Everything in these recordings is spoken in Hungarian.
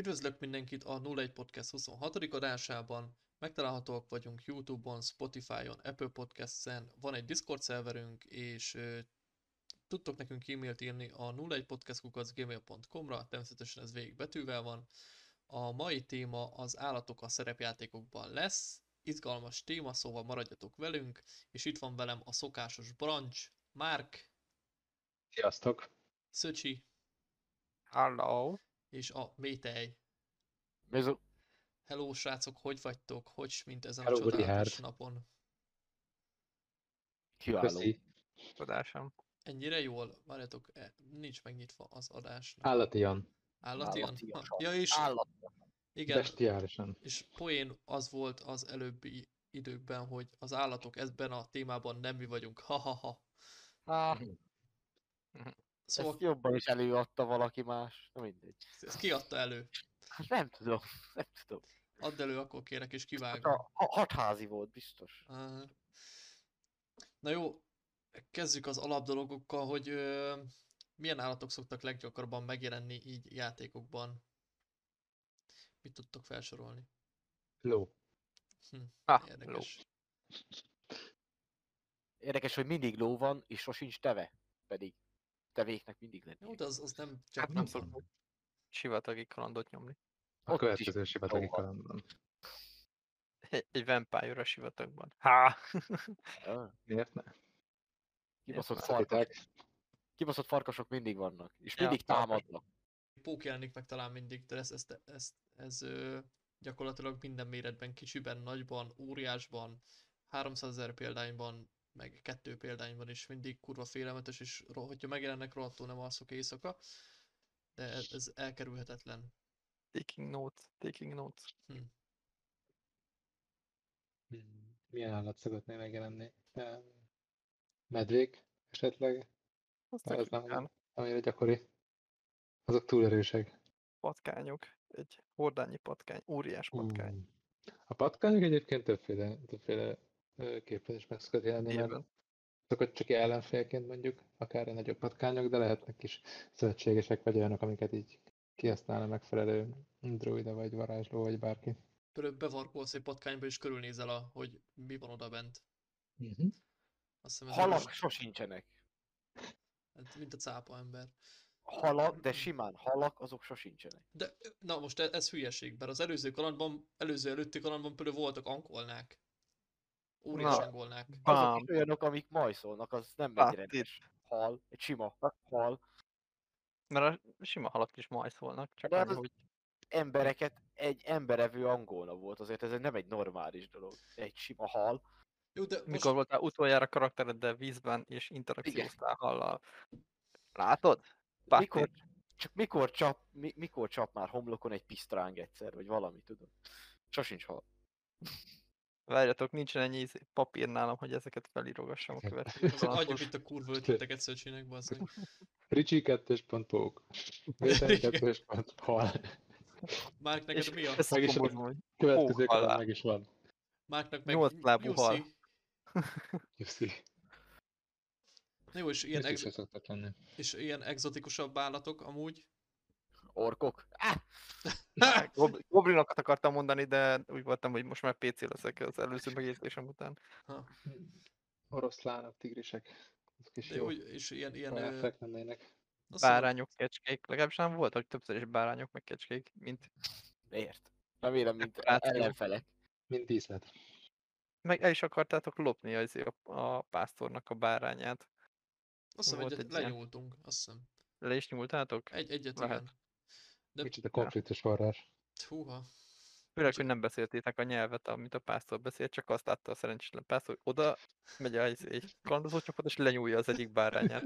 Üdvözlök mindenkit a 01 Podcast 26. adásában. Megtalálhatóak vagyunk YouTube-on, Spotify-on, Apple Podcasts-en, van egy Discord szerverünk, és ö, tudtok nekünk e-mailt írni a 01podcastkukacgmail.com-ra, természetesen ez végig betűvel van. A mai téma az állatok a szerepjátékokban lesz, izgalmas téma, szóval maradjatok velünk, és itt van velem a szokásos brancs, Márk, Sziasztok! Szöcsi Hello. És a Métej. Mizu. Hello srácok, hogy vagytok? Hogy mint ezen Hello, a csodálatos Richard. napon? Kiváló. Köszi. Tudásom. Ennyire jól? Várjatok, e, nincs megnyitva az adás. Állatian, Állatian? Ja, és Állat. igen, bestiálisan. és poén az volt az előbbi időkben, hogy az állatok ebben a témában nem mi vagyunk. Ha-ha-ha. Ah, Szóval ezt jobban is előadta valaki más. Na mindegy. ezt kiadta elő. Hát nem tudom. Nem tudom. Add elő, akkor kérek, és Hát kivágom. a, a hatházi volt biztos. Aha. Na jó, kezdjük az alapdologokkal, hogy ö, milyen állatok szoktak leggyakrabban megjelenni így játékokban. Mit tudtok felsorolni? Ló. Hm, Ah, érdekes. Érdekes, hogy mindig ló van, és sosincs teve. Pedig tevéknek mindig lenni. Jó, de az, az nem Hát gyakran nem van. szoktuk sivatagi kalandot nyomni. A Ott következő sivatagi kalandon. Egy, egy vampire a sivatagban. Há! Miért ne? Kibaszott, farkas, Szeritek? kibaszott farkasok mindig vannak. És Ja, mindig támadnak. Pók jelenik meg talán mindig, de ez, ez, ez, ez ö, gyakorlatilag minden méretben, kicsiben, nagyban, óriásban, 300 ezer példányban, meg kettő példányban is mindig kurva félelmetes, és hogyha megjelennek, rohadtul nem alszok éjszaka, de ez, ez elkerülhetetlen. Taking notes, taking notes. Hmm, Milyen állat szeretné megjelenni? Medvék esetleg? Ez tök nem ritkán. annyira gyakori. Azok túl erősek. Patkányok. Egy hordányi patkány. Óriás patkány. Mm. A patkányok egyébként többféle, többféle ö, képben is meg szokott jelenni, mert szokott csak ellenfélként mondjuk, akár a nagyobb patkányok, de lehetnek is szövetségesek, vagy olyanok, amiket így kihasznál a megfelelő druida, vagy varázsló, vagy bárki. Például bevarkolsz egy patkányba, és körülnézel, a, hogy mi van oda bent. Uh-huh. Azt hiszem, ez Halak erős. sosincsenek. Hát, mint a cápa ember. Halak, de simán halak, azok sosincsenek. De, na most ez, ez hülyeség, mert az előző kalandban, előző előtti kalandban például voltak angolnák. Óriás Na. angolnák. Azok is olyanok, amik majszolnak, az nem Hát egy rendes hal. Egy sima hal. Mert a sima halak is majszolnak, csak De annyi, hogy embereket egy emberevő angolna volt, azért ez nem egy normális dolog. Egy sima hal. Jó, de most, mikor voltál utoljára karaktereddel vízben, és interakcióztál hallal. Látod? Patti. Mikor, csak mikor csap, mi, mikor csap már homlokon egy pisztráng egyszer, vagy valami, tudod? Sosincs hal. Várjatok, nincsen ennyi papír nálam, hogy ezeket felírogassam a következő adjuk itt a kurva ötleteket Szöcsinek, bazzeg. Ricsi 2 pont pók. Vétel 2 pont hal. Márk, neked És mi a? Meg is hogy Következő kaland meg is van. Márknak meg Nyolc lábú Jussi. hal. Jussi. Na Jó, és ilyen, ex- és ilyen exotikusabb állatok amúgy. Orkok? Ah! Gob- Goblinokat akartam mondani, de úgy voltam, hogy most már PC leszek az előző megjegyzésem után. Ha. Oroszlánok, tigrisek. Azok is De jó. és ilyen, ilyen ö, lennének. Bárányok, kecskék, legalábbis nem volt, hogy többször is bárányok, meg kecskék, mint Miért? Remélem, mint ellenfelek. Mint díszlet. meg el is akartátok lopni az a, a pásztornak a bárányát. azt hiszem ilyen. lenyúltunk, azt hiszem. Le is nyúltátok? Egy, egyet Lehet. igen. De- Micsoda konfliktus forrás. Húha. Főleg, hogy nem beszéltétek a nyelvet, amit a pásztor beszélt, csak azt látta a szerencsétlen pásztor, hogy oda megy a, izé, egy kalandozó csapat, és lenyúlja az egyik bárányát.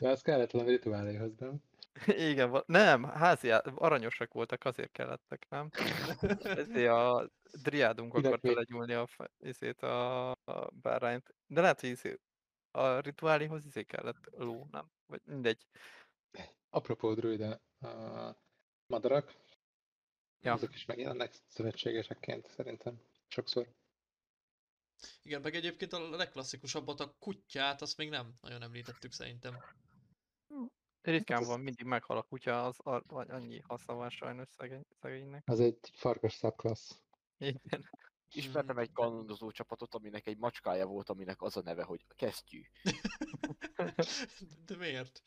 De az kellett valami rituáléhoz, nem? Igen, va- nem, házi aranyosak voltak, azért kellettek, nem? Ezért a driádunk akarta legyúlni a, izét, a, a bárányt. De lehet, hogy izé, a rituáléhoz izé kellett ló, nem? Vagy mindegy. Apropó druida, a madarak, Ja. azok is megjelennek szövetségesekként szerintem. Sokszor. Igen, meg egyébként a legklasszikusabbat, a kutyát, azt még nem nagyon említettük szerintem. Ritkán az- van, mindig meghal a kutya, az annyi haszna van sajnos szegény, szegénynek. Az egy farkas subclass. Igen. Ismertem egy kalandozó csapatot, aminek egy macskája volt, aminek az a neve, hogy kesztyű. De miért?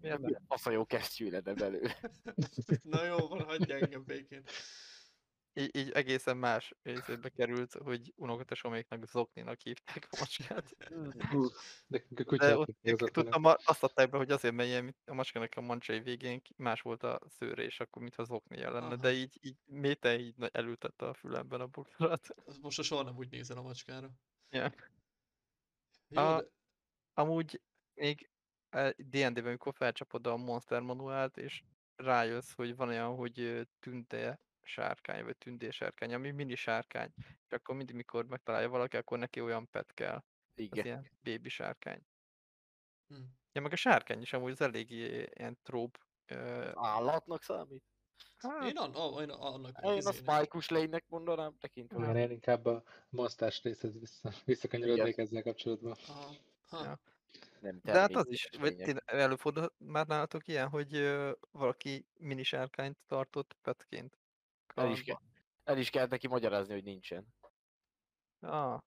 Miért nem? A jó kesztyű lenne belőle. Na jó, van, hagyja engem békén. Így, így egészen más részébe került, hogy unokatesoméknak zokninak hívták a macskát. Nekünk a De ott tudtam, azt adták be, hogy azért mert ilyen, a macskának a mancsai végén más volt a szőre, és akkor mintha zokni lenne, Aha. de így, így méte így elültette a fülemben a bokarat. Most a soha nem úgy nézel a macskára. Ja. Jó, A- de... Amúgy még D&D-ben, amikor felcsapod a Monster manuált, és rájössz, hogy van olyan, hogy tünde sárkány, vagy tündé sárkány, ami mini sárkány, és akkor mindig, mikor megtalálja valaki, akkor neki olyan pet kell, az Igen. ilyen bébi sárkány. Hm. Ja, meg a sárkány is amúgy az eléggé ilyen tróp. ö, Állatnak számít? Hát, Én, an, a, én annak Én a spike lénynek mondanám, tekintve. Igen, én inkább a monstás részhez vissza, visszakanyarodnék ezzel kapcsolatban. Aha. Ha. Ja. Nem de hát az is, vagy előfordult már nálatok ilyen, hogy ö, valaki mini sárkányt tartott petként? El is, kell, el is kellett neki magyarázni, hogy nincsen. Ah,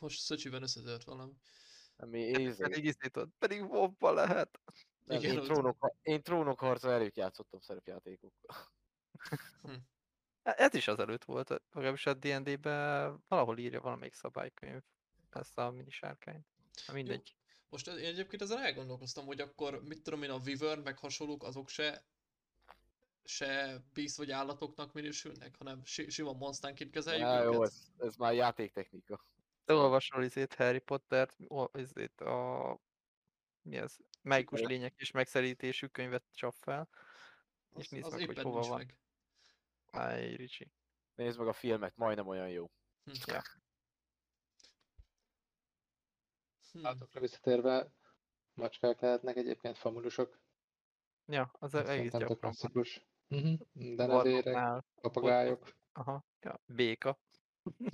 Most Szöcsiben összetört valami. Ami érzé, pedig izét ott, pedig WoW-ba lehet. nem, igen, én, trónok, én trónokharca előtt játszottam szerepjátékokkal. E- Ez is az előtt volt, legalábbis a D&D-ben valahol írja valamelyik szabálykönyv ezt a mini sárkányt. Na mindegy. Most ez- én egyébként ezen elgondolkoztam, hogy akkor mit tudom én, a Wyvern meg hasonlók, azok se se beast vagy állatoknak minősülnek, hanem si- sima monstánként kezeljük Á, őket. jó, ez, ez már játéktechnika. Te olvasol izét Harry Pottert, izét a... Mi ez? Mágikus lények és megszerítésű könyvet csap fel. és Az, nézd az meg, hogy éppen hova van. meg. Áj, Ricsi. Nézd meg a filmet, majdnem olyan jó. Hm. Ja. Hm. Állatokra visszatérve, macskák lehetnek egyébként famulusok. Ja, az Ez egész gyakran van. klasszikus. Uh-huh. Denevérek, Varroknál, papagájok, aha, ja, béka.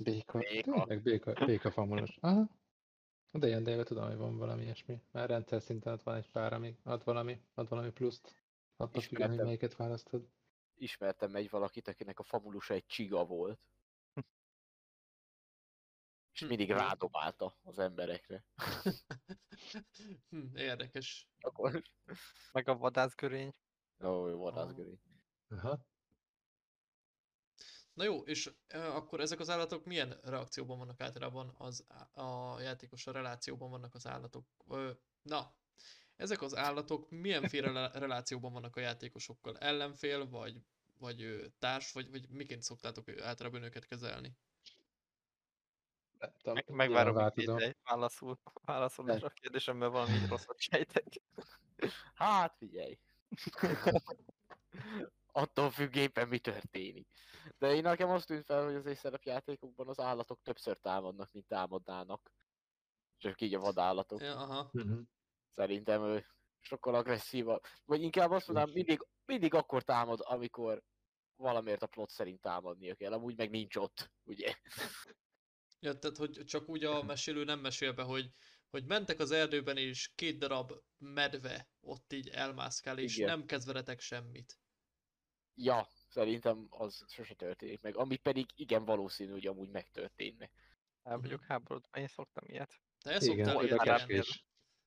béka. Béka. Tényleg béka, béka famulus. Aha. A D&D-ben tudom, hogy van valami ilyesmi. Már rendszer szinten ott van egy pár, ami ad valami, ad valami pluszt. Attól függően, hogy melyiket választod. Ismertem egy valakit, akinek a famulusa egy csiga volt. És mindig rádobálta az emberekre. hm, érdekes. Akkor... Meg a vadászgörény. Ó, jó, vadászgörény. Aha. Na jó, és e, akkor ezek az állatok milyen reakcióban vannak általában az a játékossal relációban vannak az állatok? Ö, na, ezek az állatok milyenféle le- relációban vannak a játékosokkal? Ellenfél, vagy, vagy társ, vagy, vagy miként szoktátok általában őket kezelni? Nem tudom, Meg, megvárom, hogy válaszol, válaszol a kérdésem, mert valami rosszat sejtek. Hát figyelj! Attól függ éppen mi történik. De én nekem azt tűnt fel, hogy az szerepjátékokban az állatok többször támadnak, mint támadnának. Csak így a vadállatok. Ja, aha. Uh-huh. Szerintem ő sokkal agresszívabb. Vagy inkább azt mondanám, mindig, mindig akkor támad, amikor valamiért a plot szerint támadnia kell. Amúgy meg nincs ott, ugye? Ja, tehát, hogy csak úgy a mesélő nem mesél be, hogy, hogy mentek az erdőben, és két darab medve ott így elmászkál, és Igen. nem kezd veletek semmit. Ja, szerintem az sose történik meg. Ami pedig igen valószínű, hogy amúgy megtörténne. El vagyok háborodva, én szoktam ilyet. Te el Igen, szoktál ilyet tenni? is.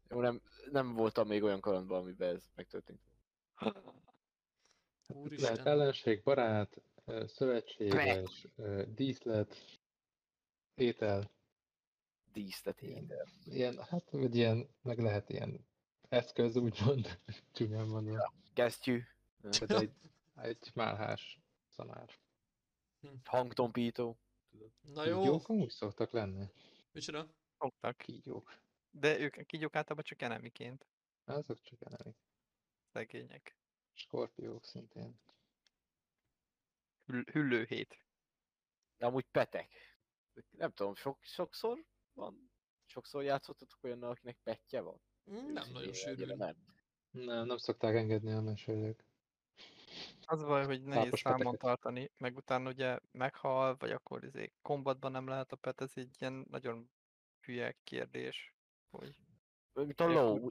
Jó, nem, nem voltam még olyan kalandban, amiben ez megtörtént. Úristen. Lehet ellenség, barát, szövetséges, díszlet, étel, Díszlet Ilyen. étel. ilyen, hát vagy ilyen, meg lehet ilyen eszköz, úgymond, csúnyán mondva. Kesztyű, Tehát egy, egy málhás szamár. hangtompító. Na jó, Kígyók amúgy szoktak lenni. micsoda? Szoktak. Kígyók. De ők a kígyók általában csak enemiként. Azok csak enemi. Szegények. Skorpiók szintén. Hüll- hüllőhét. De amúgy petek. Nem tudom, sok, sokszor van? Sokszor játszottatok olyannal, akinek petje van? Mm, Nem Őszintén nagyon egyre sűrű. Nem. Nem, nem szokták engedni a mesélők. Az baj, hogy nehéz Tápos számon peteket. tartani, meg utána ugye meghal, vagy akkor izé kombatban nem lehet a pet, ez egy ilyen nagyon hülye kérdés. Hogy Mint a low.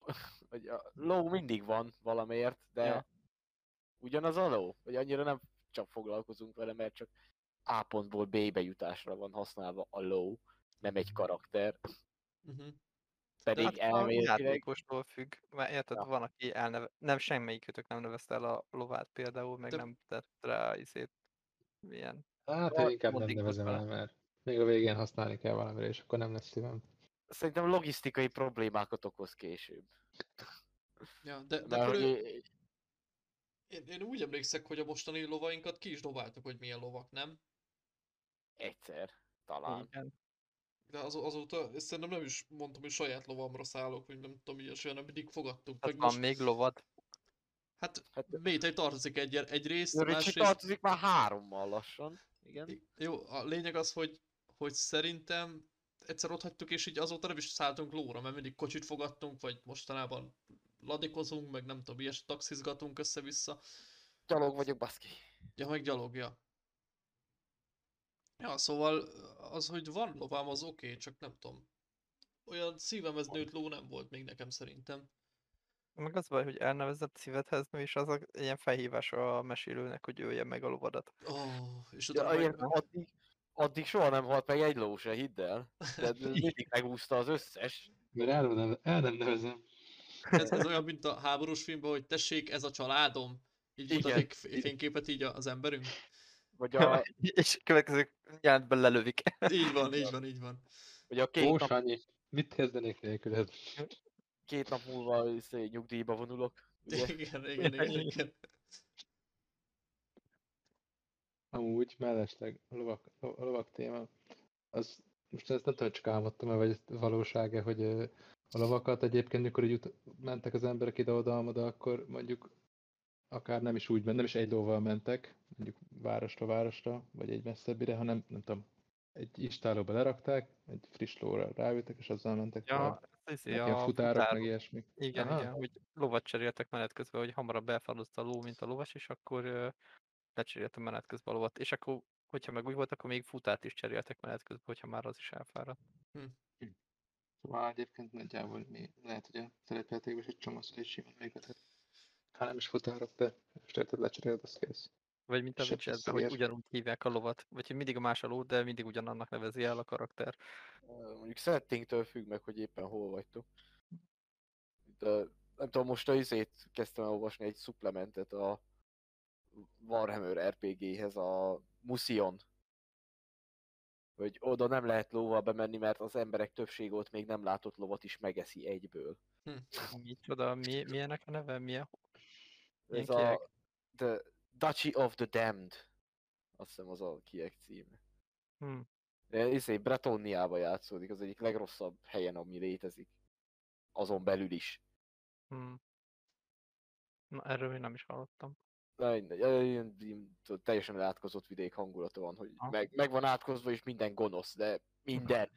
Vagy a low mindig van valamiért, de Ja. ugyanaz a low? Vagy annyira nem csak foglalkozunk vele, mert csak A pontból B-be jutásra van használva a low, nem egy karakter. Uh-huh. Pedig Hát a elméletileg játékostól függ, mert érted, Ja. van, aki elneve... nem semmelyikőtök nem nevezte el a lovát például, meg De- nem tett rá izét, ilyen. Hát én inkább nem nevezem el, mert még a végén használni kell valamire, és akkor nem lesz szívem. szerintem logisztikai problémákat okoz később. Ja, de, de Mert ő, én, én úgy emlékszek, hogy a mostani lovainkat ki is dobáltuk, hogy milyen lovak, nem? Egyszer, talán. Igen. De az, azóta ezt szerintem nem is mondtam, hogy saját lovamra szállok, vagy nem tudom, ilyesmi, hanem mindig fogadtunk. Hát Meg van most, még lovad. hát Hát- Métej tartozik egy, egy Ricsi másrészt... tartozik már hárommal lassan. Igen. Jó, a lényeg az, hogy, hogy szerintem egyszer ott hagytuk, és így azóta nem is szálltunk lóra, mert mindig kocsit fogadtunk, vagy mostanában ladikozunk, meg nem tudom, ilyes taxizgatunk össze-vissza. Gyalog vagyok, baszki. Ja, meg gyalogja. Ja, szóval az, hogy van lovám, az oké, okay, csak nem tudom. Olyan szívemhez nőtt ló nem volt még nekem szerintem. Meg az baj, hogy elnevezett szívedhez nő, és az a ilyen felhívás a mesélőnek, hogy ölje meg a lovadat. Oh, és Ja, utána ilyen, meg... addig, addig soha nem halt meg egy ló se, hidd el. Tehát mindig megúszta az összes. Mert el, nem, el nem nevezem. ez, ez olyan, mint a háborús filmben, hogy tessék, ez a családom. Így mutatik fényképet így az emberünk. Vagy a, és következő jelentben lelövik. Így van, így van, így van. vagy a két, Ó, nap, Sanyi, mit kezdenék nélküled? két nap múlva izé, nyugdíjba vonulok. Ugye? Igen, igen, igen, igen. Amúgy mellesleg a lovak, a lovak téma, az most ezt nem tudom, hogy csak álmodtam-e, vagy ez valóság-e, hogy a lovakat egyébként, mikor így ut- mentek az emberek ide-oda, akkor mondjuk akár nem is úgy, ment- nem is egy lóval mentek, mondjuk városra városra, vagy egy messzebbire, hanem nem tudom, egy istálóba lerakták, egy friss lóra ráültek, és azzal mentek. Ja, ez izé Ilyen a futárok, futár- meg ilyesmi. Igen, Aha. igen, hogy lovat cseréltek menet közben, hogy hamarabb elfáradt a ló, mint a lovas, és akkor lecseréltem menet közben a lovat. És akkor, hogyha meg úgy volt, akkor még futárt is cseréltek menet közben, hogyha már az is elfáradt. Szóval egyébként nagyjából mi lehet, hogy a szerepjátékban is egy csomószor is simán működhet. Ha nem is futárok, de estéted lecseréled, az kész. Vagy mint a vissza hogy ugyanúgy hívják a lovat. Vagy hogy mindig a más a ló, de mindig ugyanannak nevezi el a karakter. Mondjuk settingtől függ meg, hogy éppen hol vagytok. De nem tudom, most a izét kezdtem elolvasni egy supplementet a Warhammer RPG-hez, a Musion. Hogy oda nem lehet lóval bemenni, mert az emberek többsége ott még nem látott lovat is megeszi egyből. Micsoda, mi, milyenek a neve? Milyen? Ez a the Duchy of the Damned. Azt hiszem az a kiek címe. Hm. Izé, Bretonniába játszódik, az egyik legrosszabb helyen, ami létezik. Azon belül is. Hm. Na, erről még nem is hallottam. Na, ilyen, teljesen átkozott vidék hangulata van, hogy meg, meg van átkozva, és minden gonosz, de minden.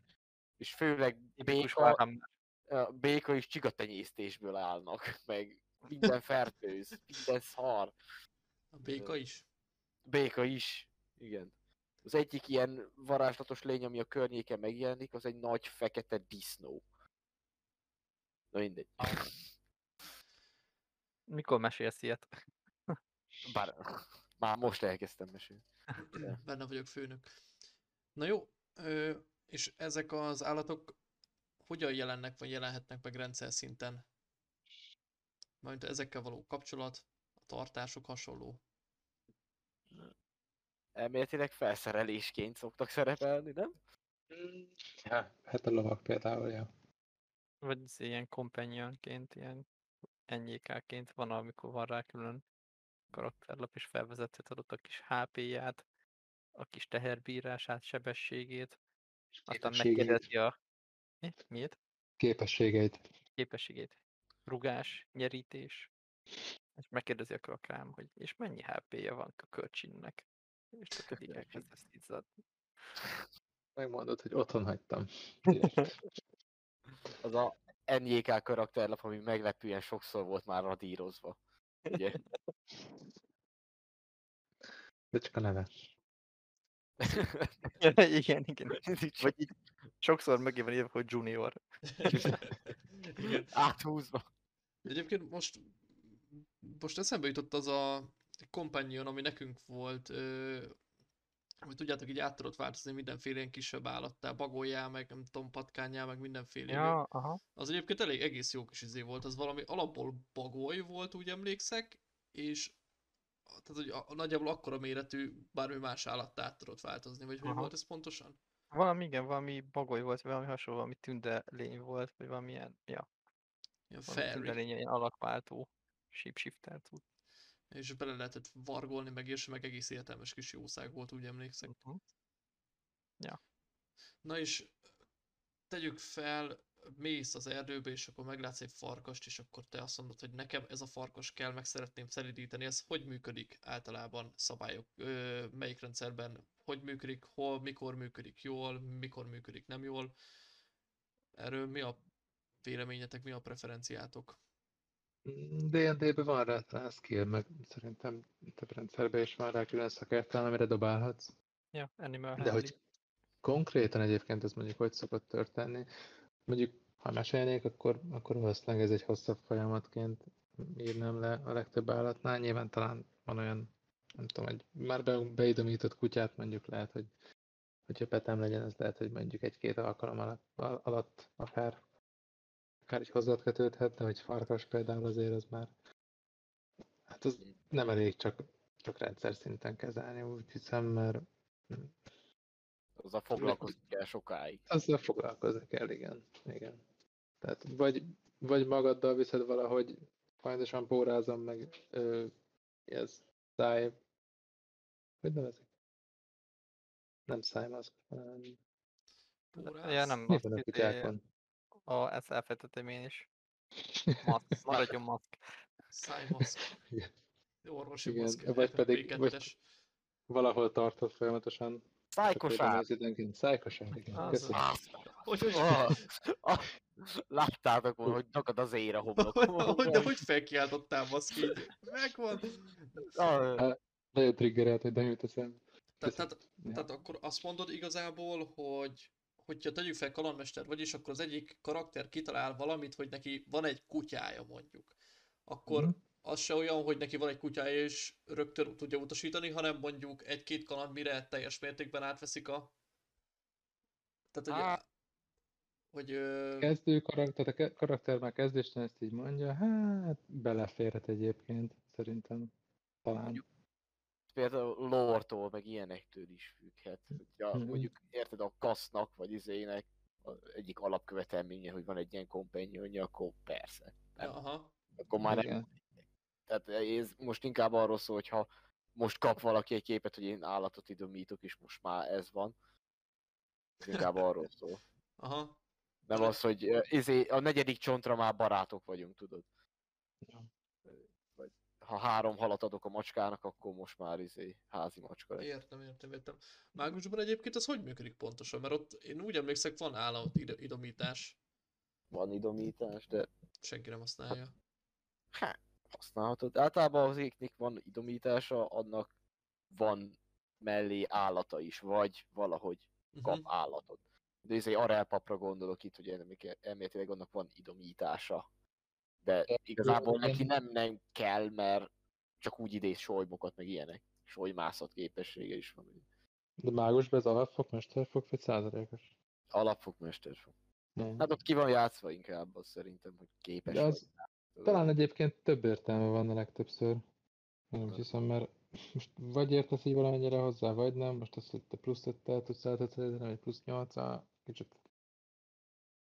És főleg béka, béka és csigatenyésztésből állnak, meg minden fertőz, minden szar. A béka is. Béka is, igen. Az egyik ilyen varázslatos lény, ami a környéken megjelenik, az egy nagy fekete disznó. Na mindegy. Mikor mesélsz ilyet? Bár már most elkezdtem mesélni. Benne vagyok főnök. Na jó, és ezek az állatok hogyan jelennek, vagy jelenhetnek meg rendszer szinten? Majd ezekkel való kapcsolat, a tartások hasonló. Elméletileg felszerelésként szoktak szerepelni, nem? Ja, hát a lovak például, ja. Vagy ilyen companionként, ilyen NJK-ként van, amikor van rá külön karakterlap, és felvezetheted ott a kis HP-ját, a kis teherbírását, sebességét, aztán megkérdezi a... Mi? Miért? Képességeit. Képességét. Rugás, nyerítés. És megkérdezi a krakrám, hogy és mennyi HP-je van a kölcsinnek. És te pedig elkezdesz izzadni. Megmondod, hogy otthon hagytam. Az a NJK karakterlap, ami meglepően sokszor volt már radírozva. Ugye? De csak a neve. igen, igen. Vagy így sokszor mögé van írva, hogy junior. Igen. Áthúzva. Egyébként most, most eszembe jutott az a companion, ami nekünk volt, ö, hogy tudjátok, így át tudod változni mindenféle ilyen kisebb állattá, bagoljál, meg nem tudom, patkányjál, meg mindenféle. Ja, aha. Az egyébként elég egész jó kis izé volt, az valami alapból bagoly volt, úgy emlékszek, és tehát, hogy a, a nagyjából akkora méretű bármi más állattá át tudod változni, vagy hogy Aha. volt ez pontosan? Valami, igen, valami bagoly volt, valami hasonló, valami tünde lény volt, vagy valamilyen, ja, Fairy. lény, ilyen alakváltó, shapeshifter tud. És bele lehetett vargolni, meg és meg egész értelmes kis jószág volt, úgy emlékszek. Uh-huh. Na és tegyük fel, mész az erdőbe, és akkor meglátsz egy farkast, és akkor te azt mondod, hogy nekem ez a farkas kell, meg szeretném szelidíteni. Ez hogy működik általában szabályok? Ö, melyik rendszerben hogy működik, hol, mikor működik jól, mikor működik nem jól? Erről mi a véleményetek, mi a preferenciátok? D&D-ben van rá, rá skill, meg szerintem több rendszerben is van rá külön szakértelem, amire dobálhatsz. Ja, Animal De hogy konkrétan egyébként ez mondjuk hogy szokott történni, mondjuk ha mesélnék, akkor, akkor valószínűleg ez egy hosszabb folyamatként írnám le a legtöbb állatnál. Nyilván talán van olyan, nem tudom, egy már be, beidomított kutyát mondjuk lehet, hogy hogyha petem legyen, ez lehet, hogy mondjuk egy-két alkalom alatt, al- alatt akár, akár így hozzád kötődhet, de hogy farkas például azért az már hát az nem elég csak, csak rendszer szinten kezelni, úgy hiszem, mert Azzal foglalkozni kell sokáig. Azzal foglalkozni kell, igen. igen. Tehát vagy, vagy magaddal viszed valahogy folyamatosan pórázom meg ö, ez száj... Hogy nevezik? Nem szájmaszk, hanem Pórász? Ja, nem, mi azt a ezt elfejtettem én is. Maszk, maradjon maszk. Szájmaszk. Orvosi Igen, maszk. vagy pedig- vagy- FFP2-es. Valahol tartod folyamatosan. Szájkosár! Szájkosár, igen. Köszönöm. Hogy, hogy, Ah, ah, láttátok volna, hogy nakad az ér a hogy, homlokom. de hogy felkiáltottál maszk így? Megvan. Ah, Nagyon triggerelt, hogy nem jut eszembe. Tehát, tehát, tehát akkor azt mondod igazából, hogy hogyha tegyük fel kalandmester vagyis, akkor az egyik karakter kitalál valamit, hogy neki van egy kutyája mondjuk. Akkor Mhm. az se olyan, hogy neki van egy kutyája és rögtön tudja utasítani, hanem mondjuk egy-két kaland mire teljes mértékben átveszik a... Tehát, hogy, Á. hogy ö, Kezdő karakter, tehát a karakter már kezdésten ezt így mondja, hát beleférhet egyébként, szerintem. Talán. Például lore-tól, meg ilyenektől is függhet. Hogyha Mhm. mondjuk érted a kasznak, vagy izének az egyik alapkövetelménye, hogy van egy ilyen kompenionja, akkor persze. Nem. aha, Akkor már nem. Tehát ez most inkább arról szól, hogy ha most kap valaki egy képet, hogy én állatot idomítok, és most már ez van. Ez inkább arról szól. aha. Nem az, hogy ö, izé, a negyedik csontra már barátok vagyunk, tudod. Ja. Ha három halat adok a macskának, akkor most már izé, házi macska lesz. Értem, értem, értem. Mágusban egyébként ez hogy működik pontosan? Mert ott én úgy emlékszek, van állat id- idomítás. Van idomítás, de Senki nem használja. hát, használhatod. Általában az éknek van idomítása, annak van mellé állata is, vagy valahogy kap Uh-huh. állatot. De ez egy arelpapra gondolok itt, hogy elmé- elméletileg annak van idomítása. De igazából neki nem, nem kell, mert csak úgy idéz solymokat, meg ilyenek. Solymászat képessége is van. De mágusban ez alapfok, mesterfok, vagy százalékos? Alapfok, mesterfok. Nem. Hát ott ki van játszva inkább, az szerintem, hogy képes De az- vagy. Talán egyébként több értelme van a legtöbbször. Én úgy hiszem, mert most vagy értesz így valamennyire hozzá, vagy nem. Most azt, hogy te plusz 5-tel tudsz eltetszeni, vagy plusz 8 kicsit,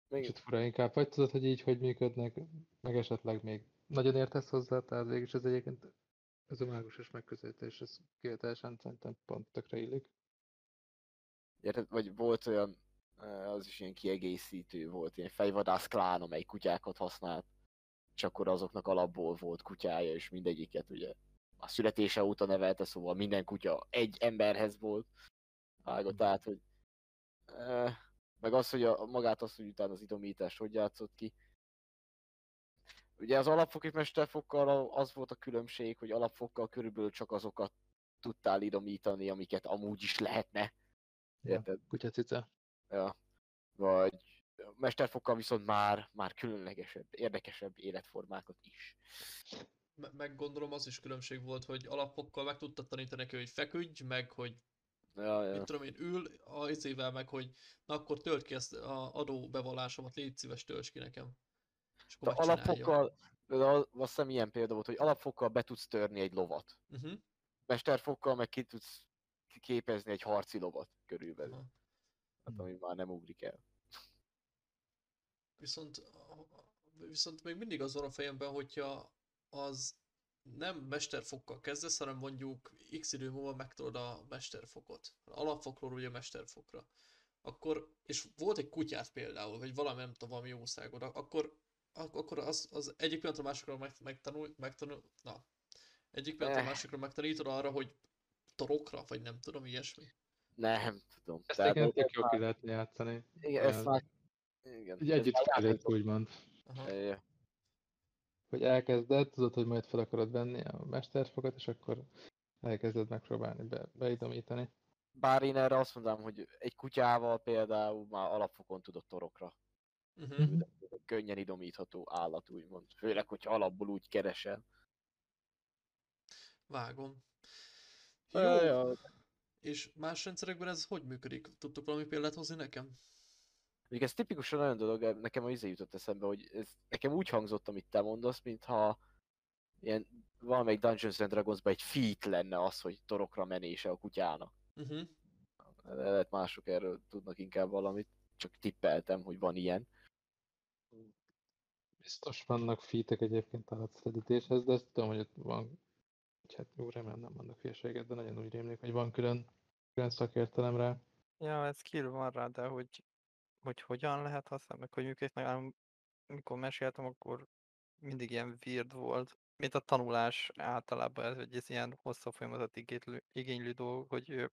Még kicsit fura inkább. Vagy tudod, hogy így hogy működnek, meg esetleg még nagyon értesz hozzá, tehát végülis ez egyébként ez a mágusos megközelítés, ez kivételesen szerintem pont tökre illik. Érted? Vagy volt olyan, eh, az is ilyen kiegészítő volt, ilyen fejvadász klán, amely kutyákat használt, és akkor azoknak alapból volt kutyája, és mindegyiket ugye a születése óta nevelte, szóval minden kutya egy emberhez volt vágott át, hogy eh, meg az, hogy a, magát azt, hogy utána az idomítást hogy játszott ki. Ugye az alapfoki mesterfokkal az volt a különbség, hogy alapfokkal körülbelül csak azokat tudtál idomítani, amiket amúgy is lehetne. Ja. Érted? Kutyacica. Ja. Vagy mesterfokkal viszont már, már különlegesebb, érdekesebb életformákat is. Me- meg gondolom az is különbség volt, hogy alapokkal meg tudtad tanítani neki, hogy feküdj, meg hogy Ja, ja. mit tudom én, ül a izével meg, hogy na akkor tölt ki ezt a adóbevallásomat, légy szíves, tölts ki nekem. És akkor de az- azt hiszem ilyen példa volt, hogy alapfokkal be tudsz törni egy lovat. Uh-huh. Mesterfokkal meg ki tudsz képezni egy harci lovat körülbelül. Aha. Hát, ami már nem ugrik el. Viszont, viszont még mindig az van a fejemben, hogyha az nem mesterfokkal kezdesz, hanem mondjuk x idő múlva megtudod a mesterfokot. Alapfokról ugye mesterfokra. Akkor, és volt egy kutyát például, vagy valami nem tudom, valami jószágod, akkor, ak- akkor az, az egyik pillanatra a másikra meg, megtanul, megtanul, na, egyik pillanatra a Eh. másikra megtanítod arra, hogy torokra, vagy nem tudom, ilyesmi. Nem tudom. Ezt Tehát igen, ez tök jó ki lehetne játszani. Igen, ezt Ez- már... Igen, ez együtt játékos. úgymond. Aha. Ja. Hogy elkezded, tudod, hogy majd fel akarod venni a mesterfokat, és akkor elkezded megpróbálni be, beidomítani. Bár én erre azt mondanám, hogy egy kutyával például már alapfokon tudott torokra. Uh-huh. Könnyen idomítható állat, úgymond. Főleg, hogyha alapból úgy keresel. Vágom. Jó, Ja, ja. és más rendszerekben ez hogy működik? Tudtok valami példát hozni nekem? Mondjuk ez tipikusan olyan dolog, nekem az izé jutott eszembe, hogy ez nekem úgy hangzott, amit te mondasz, mintha ilyen valamelyik Dungeons and dragons egy feat lenne az, hogy torokra menése a kutyának. Uh-huh. Lehet mások erről tudnak inkább valamit, csak tippeltem, hogy van ilyen. Biztos vannak featek egyébként állatszedítéshez, de ezt tudom, hogy ott van, hát jó, remélem nem mondok hülyeséget, de nagyon úgy rémlik, hogy van külön, külön szakértelem rá. Ja, ez skill van rá, de hogy, hogy hogyan lehet használni, meg hogy működik, amikor meséltem, akkor mindig ilyen weird volt, mint a tanulás általában, ez, hogy ez ilyen hosszabb folyamatot igénylő, igénylő dolog, hogy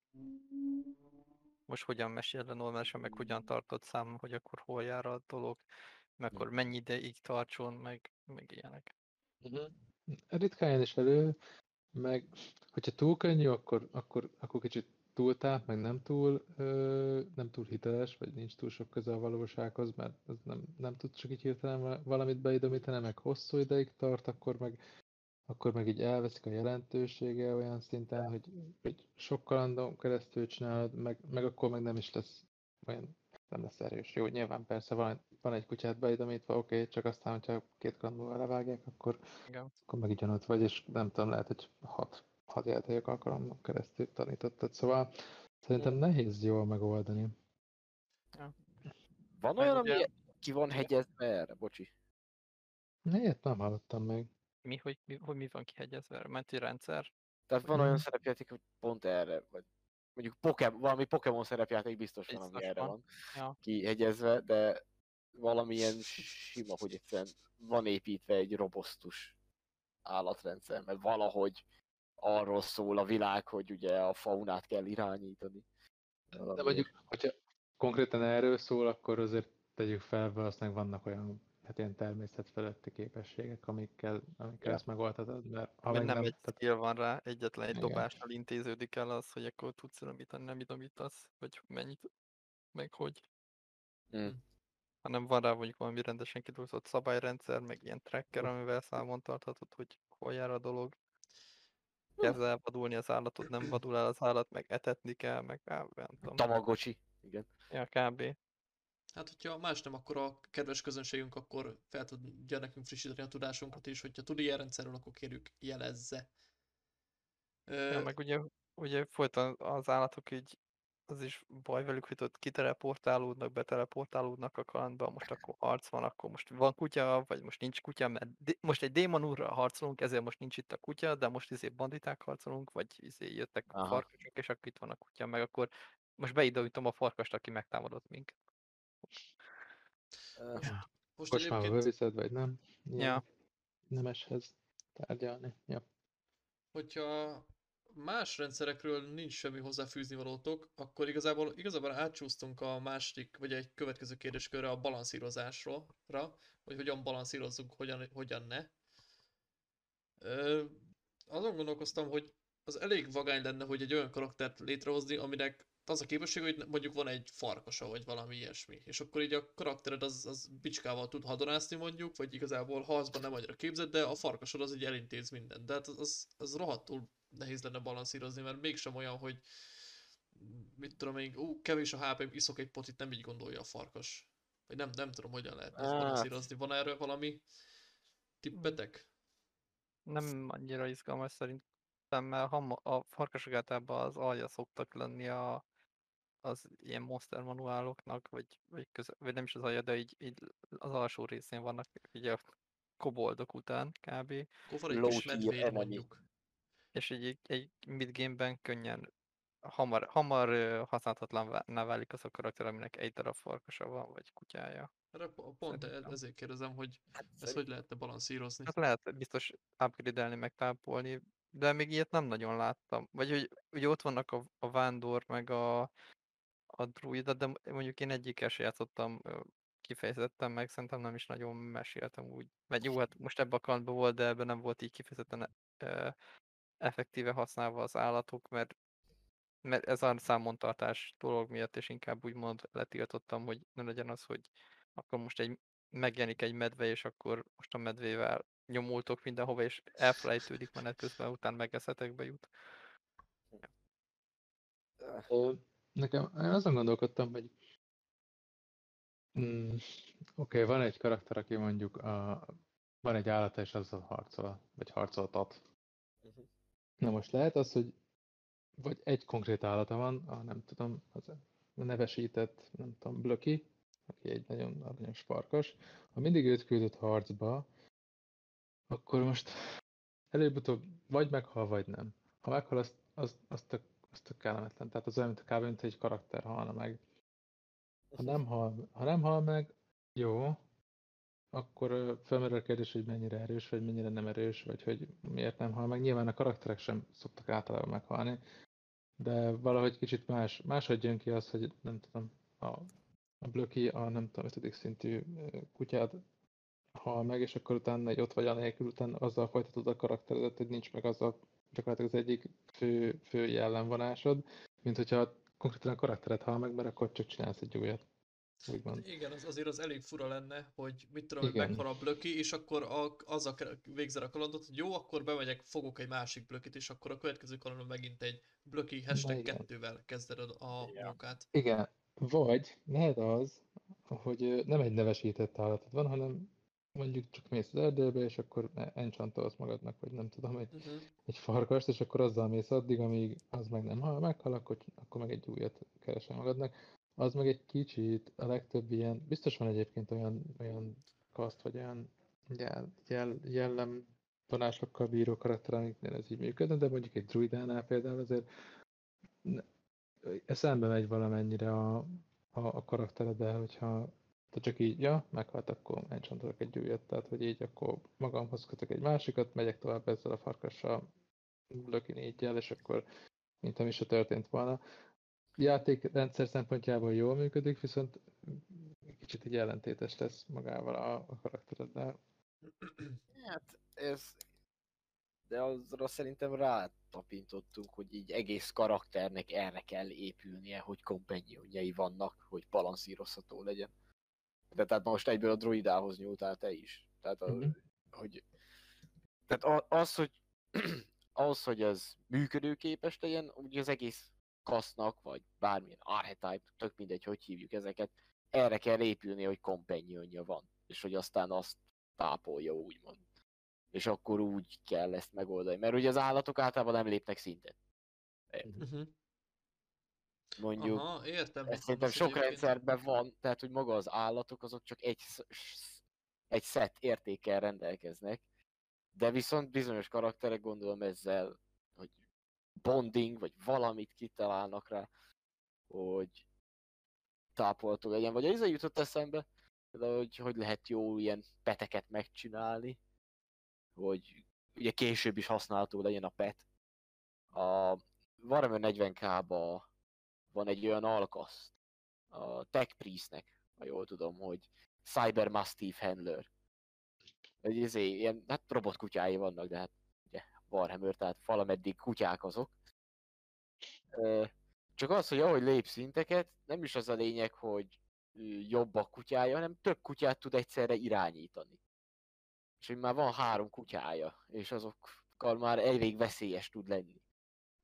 most hogyan mesél le normálisan, meg hogyan tartott számon, hogy akkor hol jár a dolog, meg Hm. akkor mennyi ideig tartson, meg, meg ilyenek. Uh-huh. Ritkán jön is elő, meg hogyha túl könnyű, akkor, akkor, akkor kicsit túl táp, meg nem túl, ö, nem túl hiteles, vagy nincs túl sok köze a valósághoz, mert ez nem, nem tud csak így hirtelen va- valamit beidomítani, meg hosszú ideig tart, akkor meg, akkor meg így elveszik a jelentősége olyan szinten, hogy, hogy sok kalandon keresztül csinálod, meg, meg akkor meg nem is lesz olyan, nem lesz erős. Jó, nyilván persze van, van egy kutyát beidomítva, oké, okay, csak aztán, hogyha két kalandból levágják, akkor Igen. akkor meg ugyanott vagy, és nem tudom, lehet, hogy hat, hat játék alkalommal keresztül tanítottad, szóval szerintem nehéz jól megoldani. Van Meg olyan, ugye- ami ki van hegyezve erre? Bocsi. Ilyet nem hallottam még. Mi, hogy, mi, hogy mi van kihegyezve, a menti rendszer? Tehát van olyan Mhm. szerepjáték, hogy pont erre, vagy mondjuk Pokémon, valami Pokémon szerepjáték biztos van, ami erre van. van Ja. kihegyezve, de valamilyen sima, hogy egyszerűen van építve egy robosztus állatrendszer, mert valahogy arról szól a világ, hogy ugye a faunát kell irányítani. De Valami mondjuk, hogyha konkrétan erről szól, akkor azért tegyük fel, valószínűleg vannak olyan hát ilyen természet feletti képességek, amikkel, amikkel Ja. ezt megoldhatod, mert ha Vagy meg nem, nem, egy tehát skill van rá, egyetlen egy Igen. dobással intéződik el az, hogy akkor tudsz idomítani, nem idomítasz, vagy mennyit, meg hogy. Mm. Hanem van rá mondjuk valami rendesen kidolgozott szabályrendszer, meg ilyen tracker, amivel számon tarthatod, hogy hol jár a dolog. Kezd el vadulni az állatod, nem vadul el az állat, meg etetni kell, meg á, nem tudom. Tamagocsi, igen. Ja, kb. Hát, hogyha más nem, akkor a kedves közönségünk akkor fel tudja nekünk frissíteni a tudásunkat is, hogyha tud ilyen rendszerről, akkor kérjük jelezze. Ö, Ja, meg ugye, ugye folyton az állatok így, az is baj velük, hogy ott kiteleportálódnak, beteleportálódnak a kalandba, most akkor harc van, akkor most van kutya, vagy most nincs kutya, mert most egy démon úrral harcolunk, ezért most nincs itt a kutya, de most izé banditák harcolunk, vagy izé jöttek Aha. farkasok, és akkor itt van a kutya, meg akkor most beidőítom a farkast, aki megtámadott minket. Ö, most, most egyébként, beviszed, vagy nem. Ilyen Ja. Nemeshez tárgyalni. Ja. hogyha más rendszerekről nincs semmi hozzáfűzni valótok, akkor igazából, igazából átcsúsztunk a második, vagy egy következő kérdéskörre a balanszírozásra, hogy hogyan balanszírozzunk, hogyan, hogyan ne. Ö, azon gondolkoztam, hogy az elég vagány lenne, hogy egy olyan karaktert létrehozni, aminek az a képesség, hogy mondjuk van egy farkasa, vagy valami ilyesmi. És akkor így a karaktered az, az bicskával tud hadonászni mondjuk, vagy igazából harcban nem annyira képzett, de a farkasod az így elintéz mindent. De hát az, az, az rohadtul nehéz lenne balanszírozni, mert mégsem olyan, hogy mit tudom én, ú, kevés a hp iszok egy potit, nem így gondolja a farkas. Vagy nem, nem tudom, hogyan lehet ezt Hát. balanszírozni. Van erről valami tippetek? Nem annyira izgalmas szerintem, mert a farkasok általában az alja szoktak lenni a, az ilyen monster manuáloknak, vagy, vagy, köze, vagy nem is az alja, de így, így az alsó részén vannak ugye a koboldok után kb. Akkor van egy Low kis tier medvéd enemy. mondjuk. És így egy, egy midgame-ben könnyen hamar, hamar használhatatlanná válik az a karakter, aminek egy darab farkasa van, vagy kutyája. Erre po- pont e- Szerintem. ezért kérdezem, hogy Hát, ezt hogy lehetne balanszírozni. Hát lehet biztos upgrade-elni, meg tápolni, de még ilyet nem nagyon láttam. Vagy hogy ugye ott vannak a, a vándor, meg a, a druida, de mondjuk én egyikkel se játszottam kifejezetten, meg szerintem nem is nagyon meséltem úgy. Vagy jó, hát most ebben a kalandban volt, de ebben nem volt így kifejezetten effektíve használva az állatok, mert mert ez a számontartás dolog miatt, és inkább úgymond letiltottam, hogy ne legyen az, hogy akkor most egy megjelenik egy medve, és akkor most a medvével nyomultok mindenhova, és elfelejtődik menet közben, után megeszetekbe jut. Nekem én azon gondolkodtam, hogy mm, oké, okay, van egy karakter, aki mondjuk a, van egy állata, és azzal harcol, vagy harcoltat. Mhm. Na most lehet az, hogy vagy egy konkrét állata van, a nem tudom, az a nevesített, nem tudom, Blöki, aki egy nagyon aranyos farkas, ha mindig őt küldött harcba, akkor most előbb-utóbb vagy meghal, vagy nem. Ha meghal, az, az, az, tök, az tök kellemetlen. Tehát az olyan, mint kb. mint egy karakter halna meg. Ha nem hal, ha nem hal meg, jó, akkor felmerül a kérdés, hogy mennyire erős, vagy mennyire nem erős, vagy hogy miért nem hal meg. Nyilván a karakterek sem szoktak általában meghalni, de valahogy kicsit más, máshogy jön ki az, hogy nem tudom, a, a Blöki a nem tudom, 5. szintű kutyád hal meg, és akkor utána egy ott vagy anélkül, utána azzal folytatod a karakteredet, hogy nincs meg azzal gyakorlatilag az egyik fő, fő jellemvonásod, mint hogyha konkrétan a karaktered hal meg, mert akkor csak csinálsz egy újat. Úgymond. Igen, az azért az elég fura lenne, hogy mit tudom, hogy Igen. meghal a blöki, és akkor a, azzal végzel a kalandot, hogy jó, akkor bemegyek, fogok egy másik blökit, és akkor a következő kalandon megint egy blöki hashtag igen. kettővel kezded a, Ja. munkát. Igen, vagy lehet az, hogy nem egy nevesített állatod van, hanem mondjuk csak mész az erdőbe, és akkor e- enchantolsz magadnak, vagy nem tudom, egy, Uh-huh. egy farkast, és akkor azzal mész addig, amíg az meg nem hal, meghal, akkor, akkor meg egy újat keresel magadnak. Az meg egy kicsit, a legtöbb ilyen, biztos van egyébként olyan, olyan kaszt, vagy olyan jel, jel, jellem vonásokkal bíró karakter, amiknél ez így működne, de mondjuk egy druidánál például azért ne- eszembe megy valamennyire a, a, a karaktereddel, hogyha te csak így, ja, meghalt, akkor enchantolok egy újat, tehát hogy így akkor magamhoz kötök egy másikat, megyek tovább ezzel a farkassal, löki négyel, és akkor mint is se történt volna. Játékrendszer szempontjából jól működik, viszont kicsit így ellentétes lesz magával a, a karaktereddel. Hát ez... De azra szerintem rátapintottunk, hogy így egész karakternek erre kell épülnie, hogy kompenionjai vannak, hogy balanszírozható legyen. De tehát most egyből a druidához nyúltál te is. Tehát, a, Mhm. hogy... Tehát az, hogy ahhoz, hogy ez működőképes legyen, ugye az egész kasznak, vagy bármilyen archetype, tök mindegy, hogy hívjuk ezeket, erre kell épülni, hogy kompenionja van, és hogy aztán azt tápolja, úgymond. És akkor úgy kell ezt megoldani, mert ugye az állatok általában nem lépnek szintet. Uh-huh. Mondjuk, Aha, értem. ez szerintem sok egyébként- rendszerben van, tehát hogy maga az állatok azok csak egy, egy szett értékkel rendelkeznek, de viszont bizonyos karakterek gondolom ezzel, hogy bonding, vagy valamit kitalálnak rá, hogy tápolható legyen. Vagy ez jutott eszembe, például, hogy hogy lehet jó ilyen peteket megcsinálni, hogy ugye később is használható legyen a pet. A Warhammer 40k-ba van egy olyan alkaszt, a Tech Priestnek, ha jól tudom, hogy Cyber Mastiff Handler. Egy izé, ilyen, hát robotkutyái vannak, de hát ugye Warhammer, tehát valameddig kutyák azok. Csak az, hogy ahogy lép szinteket, nem is az a lényeg, hogy jobb a kutyája, hanem több kutyát tud egyszerre irányítani. És hogy már van három kutyája, és azokkal már elég veszélyes tud lenni.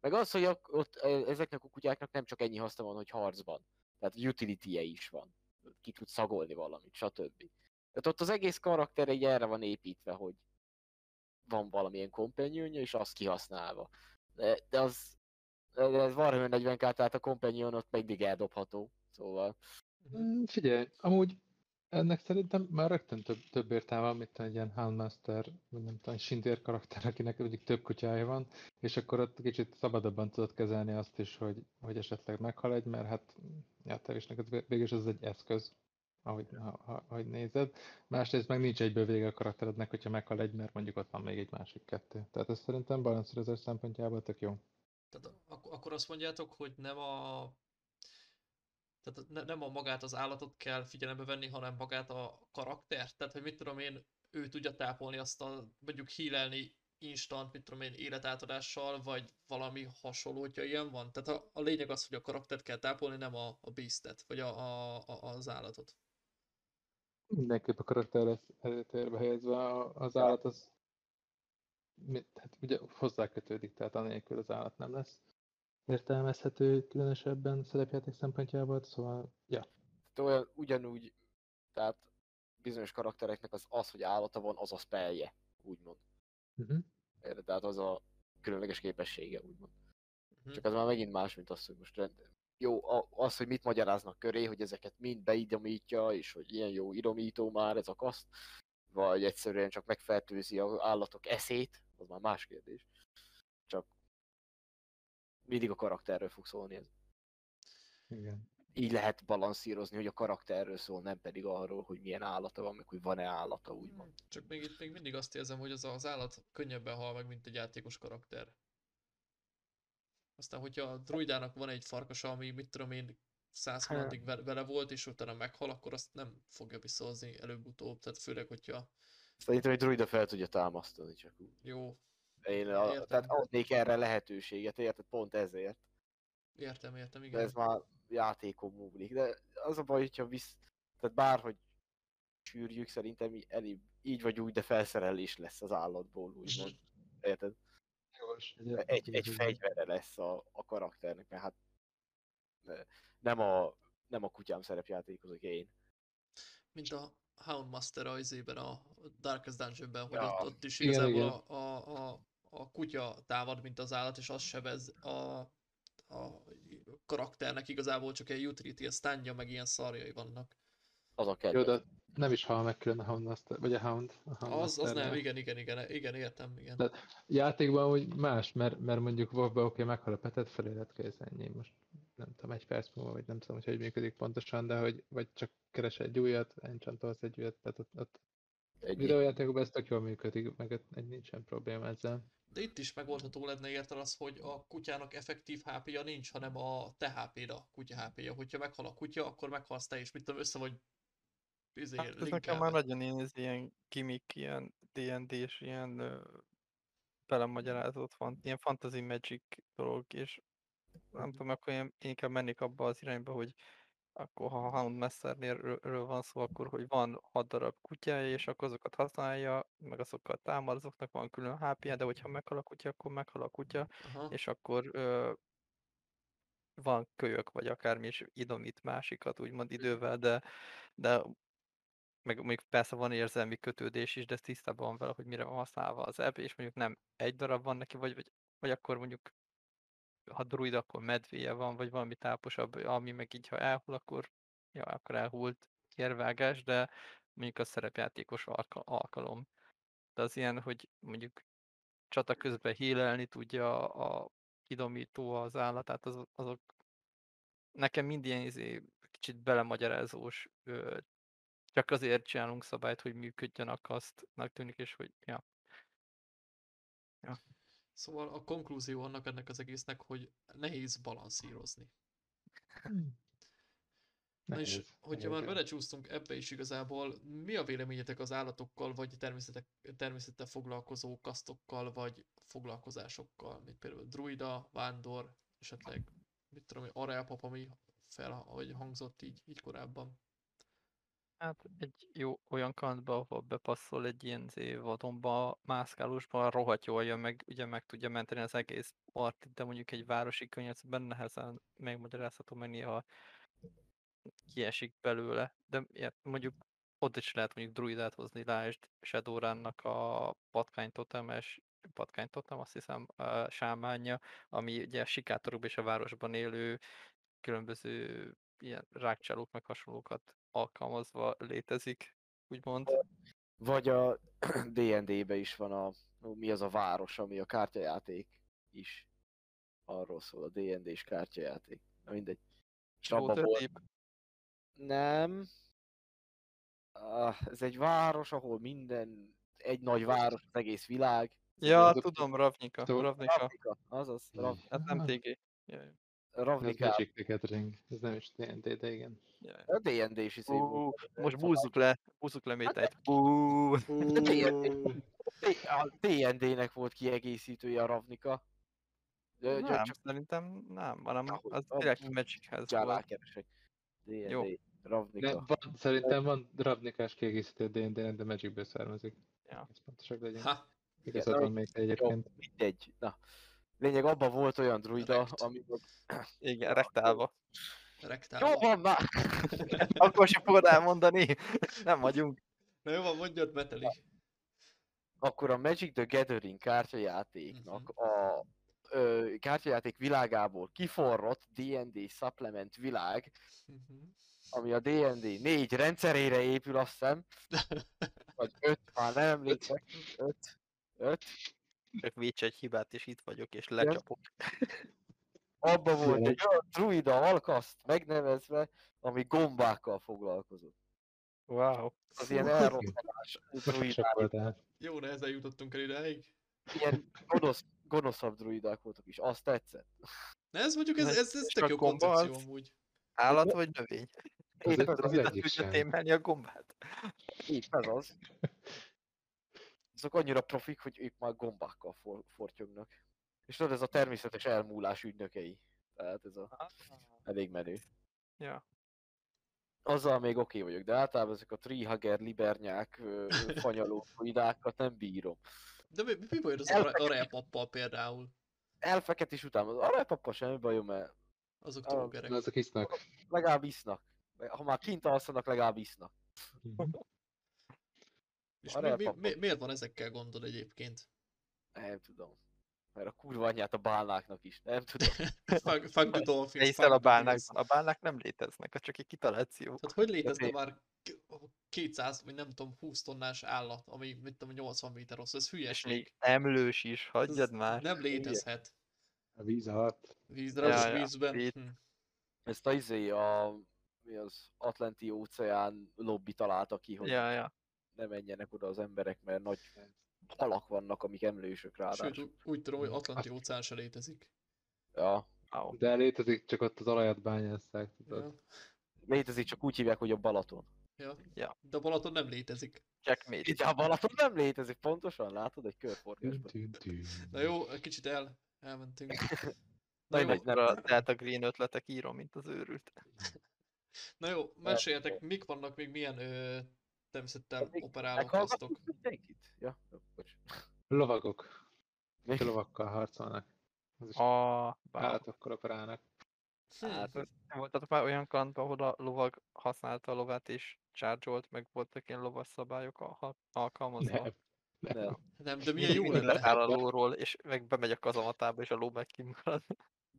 Meg az, hogy ott ezeknek a kutyáknak nem csak ennyi haszna van, hogy harcban. Tehát utility -e is van. Ki tud szagolni valamit, stb. Tehát ott az egész karakter egy erre van építve, hogy van valamilyen companionja, és azt kihasználva. De, de az ez Warhammer 40 k tehát a companion ott mindig eldobható. Szóval. Mm, Figyelj, amúgy ennek szerintem már rögtön több, több értelme mint egy ilyen Houndmaster, vagy nem tudom, Sintér karakter, akinek mondjuk több kutyája van, és akkor ott kicsit szabadabban tudod kezelni azt is, hogy, hogy esetleg meghal egy, mert hát ja, te is neked vég- végül ez egy eszköz, ahogy, ha, ha, ahogy nézed. Másrészt meg nincs egyből vége a karakterednek, hogyha meghal egy, mert mondjuk ott van még egy másik kettő. Tehát ez szerintem balanszírozás szempontjából tök jó. Tehát ak- akkor azt mondjátok, hogy nem a... Tehát ne, nem a magát az állatot kell figyelembe venni, hanem magát a karaktert? Tehát, hogy mit tudom én, ő tudja tápolni azt a, mondjuk hílelni instant, mit tudom én, életátadással, vagy valami hasonló, hogyha ilyen van? Tehát a, a lényeg az, hogy a karaktert kell tápolni, nem a, a beastet, vagy a, a, a, az állatot. Mindenképp a karakter lesz előtérbe helyezve, a- az állat az hát ugye hozzá kötődik, tehát anélkül az állat nem lesz értelmezhető különösebben szerepjáték szempontjából, szóval ja. tehát olyan, ugyanúgy, tehát bizonyos karaktereknek az, az, hogy állata van, az a spellje, úgymond. Uh-huh. Érted? Tehát az a különleges képessége, úgymond. Mhm. Csak az már megint más, mint az, hogy most rend... jó, az, hogy mit magyaráznak köré, hogy ezeket mind beidomítja, és hogy ilyen jó idomító már ez a kaszt, vagy egyszerűen csak megfertőzi az állatok eszét, az már más kérdés. Csak mindig a karakterről fog szólni ez. Igen. Így lehet balanszírozni, hogy a karakterről szól, nem pedig arról, hogy milyen állata van, meg hogy van-e állata, úgymond. Csak még itt még mindig azt érzem, hogy az, az állat könnyebben hal meg, mint egy játékos karakter. Aztán, hogyha a druidának van egy farkasa, ami mit tudom én, száz Hát. hónapig ve- vele volt, és utána meghal, akkor azt nem fogja visszahozni előbb-utóbb. Tehát főleg, hogyha Szerintem egy druida fel tudja támasztani csak úgy. jó, Én a, Értem. tehát adnék erre lehetőséget, érted? Pont ezért. értem, értem, De igen. ez már játékon múlik. De az a baj, hogyha visz... Tehát bárhogy sűrjük, szerintem elég, így vagy úgy, de felszerelés lesz az állatból, úgymond. Érted? Jogos. Egy, egy fegyvere lesz a, a karakternek, mert hát ne- nem a, nem a kutyám szerepjátékozok én. Mint a Houndmaster a izében, a Darkest Dungeonben, hogy Ja. ott, ott is Igen, igazából igen. a, a, a, a kutya támad, mint az állat, és az sebez a, a karakternek igazából csak egy utility, a stunja, meg ilyen szarjai vannak. Az a Jó, kedvenc. de nem is hal meg külön a Hound Master, vagy a Hound. A Hound Az, az nem, igen, igen, igen, igen, értem, igen. De- Játékban úgy más, mert, mert mondjuk WoW-ban oké, meghal a petet, felé lehet kész ennyi. Most nem tudom, egy perc múlva, vagy nem tudom, hogy hogy működik pontosan, de hogy vagy csak keres egy újat, enchantolsz egy újat, tehát ott, ott Egy, videójátékokban ez tök jól működik, meg egy nincsen probléma ezzel. De itt is megoldható lenne érted az, hogy a kutyának effektív HP-ja nincs, hanem a te HP-d a kutya HP-ja. Hogyha meghal a kutya, akkor meghalsz te is, mit tudom, össze vagy izé, Hát ez nekem már nagyon ilyen, ez ilyen gimmick, ilyen D&D-s, ilyen ö, belemagyarázott van, ilyen fantasy magic dolog, és nem tudom, akkor én, én inkább mennék abba az irányba, hogy akkor ha Houndmasternél van szó, akkor hogy van 6 darab kutyája, és akkor azokat használja, meg azokkal támad, azoknak van külön hp de hogyha meghal a kutya, akkor meghal a kutya, Aha. és akkor ö, van kölyök, vagy akármi, és idomít másikat, úgymond idővel, de, de meg még persze van érzelmi kötődés is, de tisztában van vele, hogy mire van használva az app, és mondjuk nem egy darab van neki, vagy, vagy, vagy akkor mondjuk ha druid, akkor medvéje van, vagy valami táposabb, ami meg így, ha elhull, akkor, ja, akkor elhult érvágás, de mondjuk a szerepjátékos alka- alkalom. De az ilyen, hogy mondjuk csata közben hílelni tudja a kidomító az állatát, az, azok nekem mind ilyen izé, kicsit belemagyarázós, ö, csak azért csinálunk szabályt, hogy működjön a kasztnak tűnik, és hogy ja. Szóval a konklúzió annak ennek az egésznek, hogy nehéz balanszírozni. Na és, hogyha már belecsúsztunk ebbe is igazából, mi a véleményetek az állatokkal, vagy természettel foglalkozó kasztokkal, vagy foglalkozásokkal, mint például druida, vándor, esetleg, mit tudom, én, areapap, ami fel, vagy hangzott így, így korábban. Hát egy jó olyan kantba, ahol bepasszol egy ilyen vadonba, mászkálósba, rohadt jól jön, meg ugye meg tudja menteni az egész partit, de mondjuk egy városi környezetben nehezen megmagyarázható, meg néha kiesik belőle. De mondjuk ott is lehet mondjuk druidát hozni, lásd Shadowrunnak a patkánytotemes, patkánytotem, azt hiszem, a sámánja, ami ugye a sikátorokban és a városban élő különböző ilyen rákcsálók meg hasonlókat alkalmazva létezik, úgymond. Vagy a D&D-be is van a, mi az a város, ami a kártyajáték is. Arról szól a D&D-s kártyajáték. Na mindegy. És abban volt, nem. Ah, ez egy város, ahol minden, egy nagy város, az egész világ. Ja, tudom, Ravnika, Szóval- Ravnika. Ravnika, azaz, Rav, Hát nem TG. Ja, ja, Ez Ravnika. Magic the Gathering, ez nem is TNT, de igen. A D&D-s izé Ú, volt. most búzzuk le, búzzuk le métejt. Ú, A D&D-nek volt kiegészítője a Ravnika. Nem, csak- szerintem nem, hanem az direkt Magichez volt. rákeresek. D&D, Jó. Ravnika. De van, szerintem van Ravnikás kiegészítő D&D, de Magicből származik. Ja. Ez pontosak legyen. Ha, Igazad van még egyébként. Mindegy. Na. Lényeg, abban volt olyan druida, Rekt. ami... Igen, rektálva. rektál. Jó van már! Akkor sem fogod elmondani. Nem vagyunk. Na jó van, mondjad, Meteli. Akkor a Magic the Gathering kártyajátéknak a ö, kártyajáték világából kiforrott D&D supplement világ, Mhm. ami a D&D négy rendszerére épül, azt hiszem, vagy öt, már nem emlékszek, öt, öt. Csak vécs egy hibát, és itt vagyok, és lecsapok. Abba volt egy olyan druida alkaszt megnevezve, ami gombákkal foglalkozott. Wow. Az ilyen elrosszalás druidák. Jó nehezen jutottunk el idáig. ilyen gonosz, gonoszabb druidák voltak is, azt tetszett. Na ez mondjuk, ez, ez, ez tök jó koncepció az- amúgy. Állat vagy növény? Az, Épp az, az az, egyik Tudja sem. témelni a gombát? épp ez az. Azok annyira profik, hogy ők már gombákkal for, fortyognak. És tudod, ez a természetes elmúlás ügynökei. Tehát ez a elég menő. Ja. Azzal még oké okay vagyok, de általában ezek a treehugger, libernyák, fanyaló druidákat nem bírom. De mi, mi baj az arepappal például? Elfeket is utálom, az aranypappa semmi bajom, mert Azok Ah, trógerek. Azok isznak. legalább isznak. Ha már kint alszanak, legalább isznak. És mi, mi, mi, miért van ezekkel gondod egyébként? Nem tudom. Mert a kurva anyját a bálnáknak is, nem tudom. Fuck, fuck the dolphins. Fuck a bálnák, a bálnák nem léteznek, az csak egy kitaláció. Tehát hogy létezne mi- már k- 200, vagy nem tudom, 20 tonnás állat, ami, mit tudom, 80 méter hosszú, ez És hülyeség. még emlős is, Ez hagyjad már. Nem létezhet. A víz alatt. Vízre, Ja, ja, vízben. itt. Hm. Ezt a izé a mi az Atlanti óceán lobby találta ki, hogy Ja, ja. Ne menjenek oda az emberek, mert nagy halak vannak, amik emlősök Sőt, ráadásul. ú- úgy tudom, hogy Atlanti óceán se létezik. Ja. Wow. De létezik, csak ott az olajat bányásszák. tudod. Ja. Létezik, csak úgy hívják, hogy a Balaton. Ja. Ja. De a Balaton nem létezik. Checkmate. De a Balaton nem létezik, pontosan, látod, egy körforgásban. Na jó, egy kicsit el, elmentünk. Na jó, mindegy, nem. A Delta Green ötletek írom, mint az őrült. na jó, meséljetek, mik vannak még milyen ö, természettel Még Meghallgattuk kasztok? mindenkit? Ja, bocs. Lovagok. A lovakkal harcolnak. Az is A... Állatokkal operálnak. Hm. Hát, voltatok már olyan kantban, ahol a lovag használta a lovát és charge meg voltak ilyen lovas szabályok alha- alkalmazva? Nem. Nem. Nem, de milyen jó lenne. leszáll a lóról, és meg bemegy a kazamatába, és a ló meg kimarad.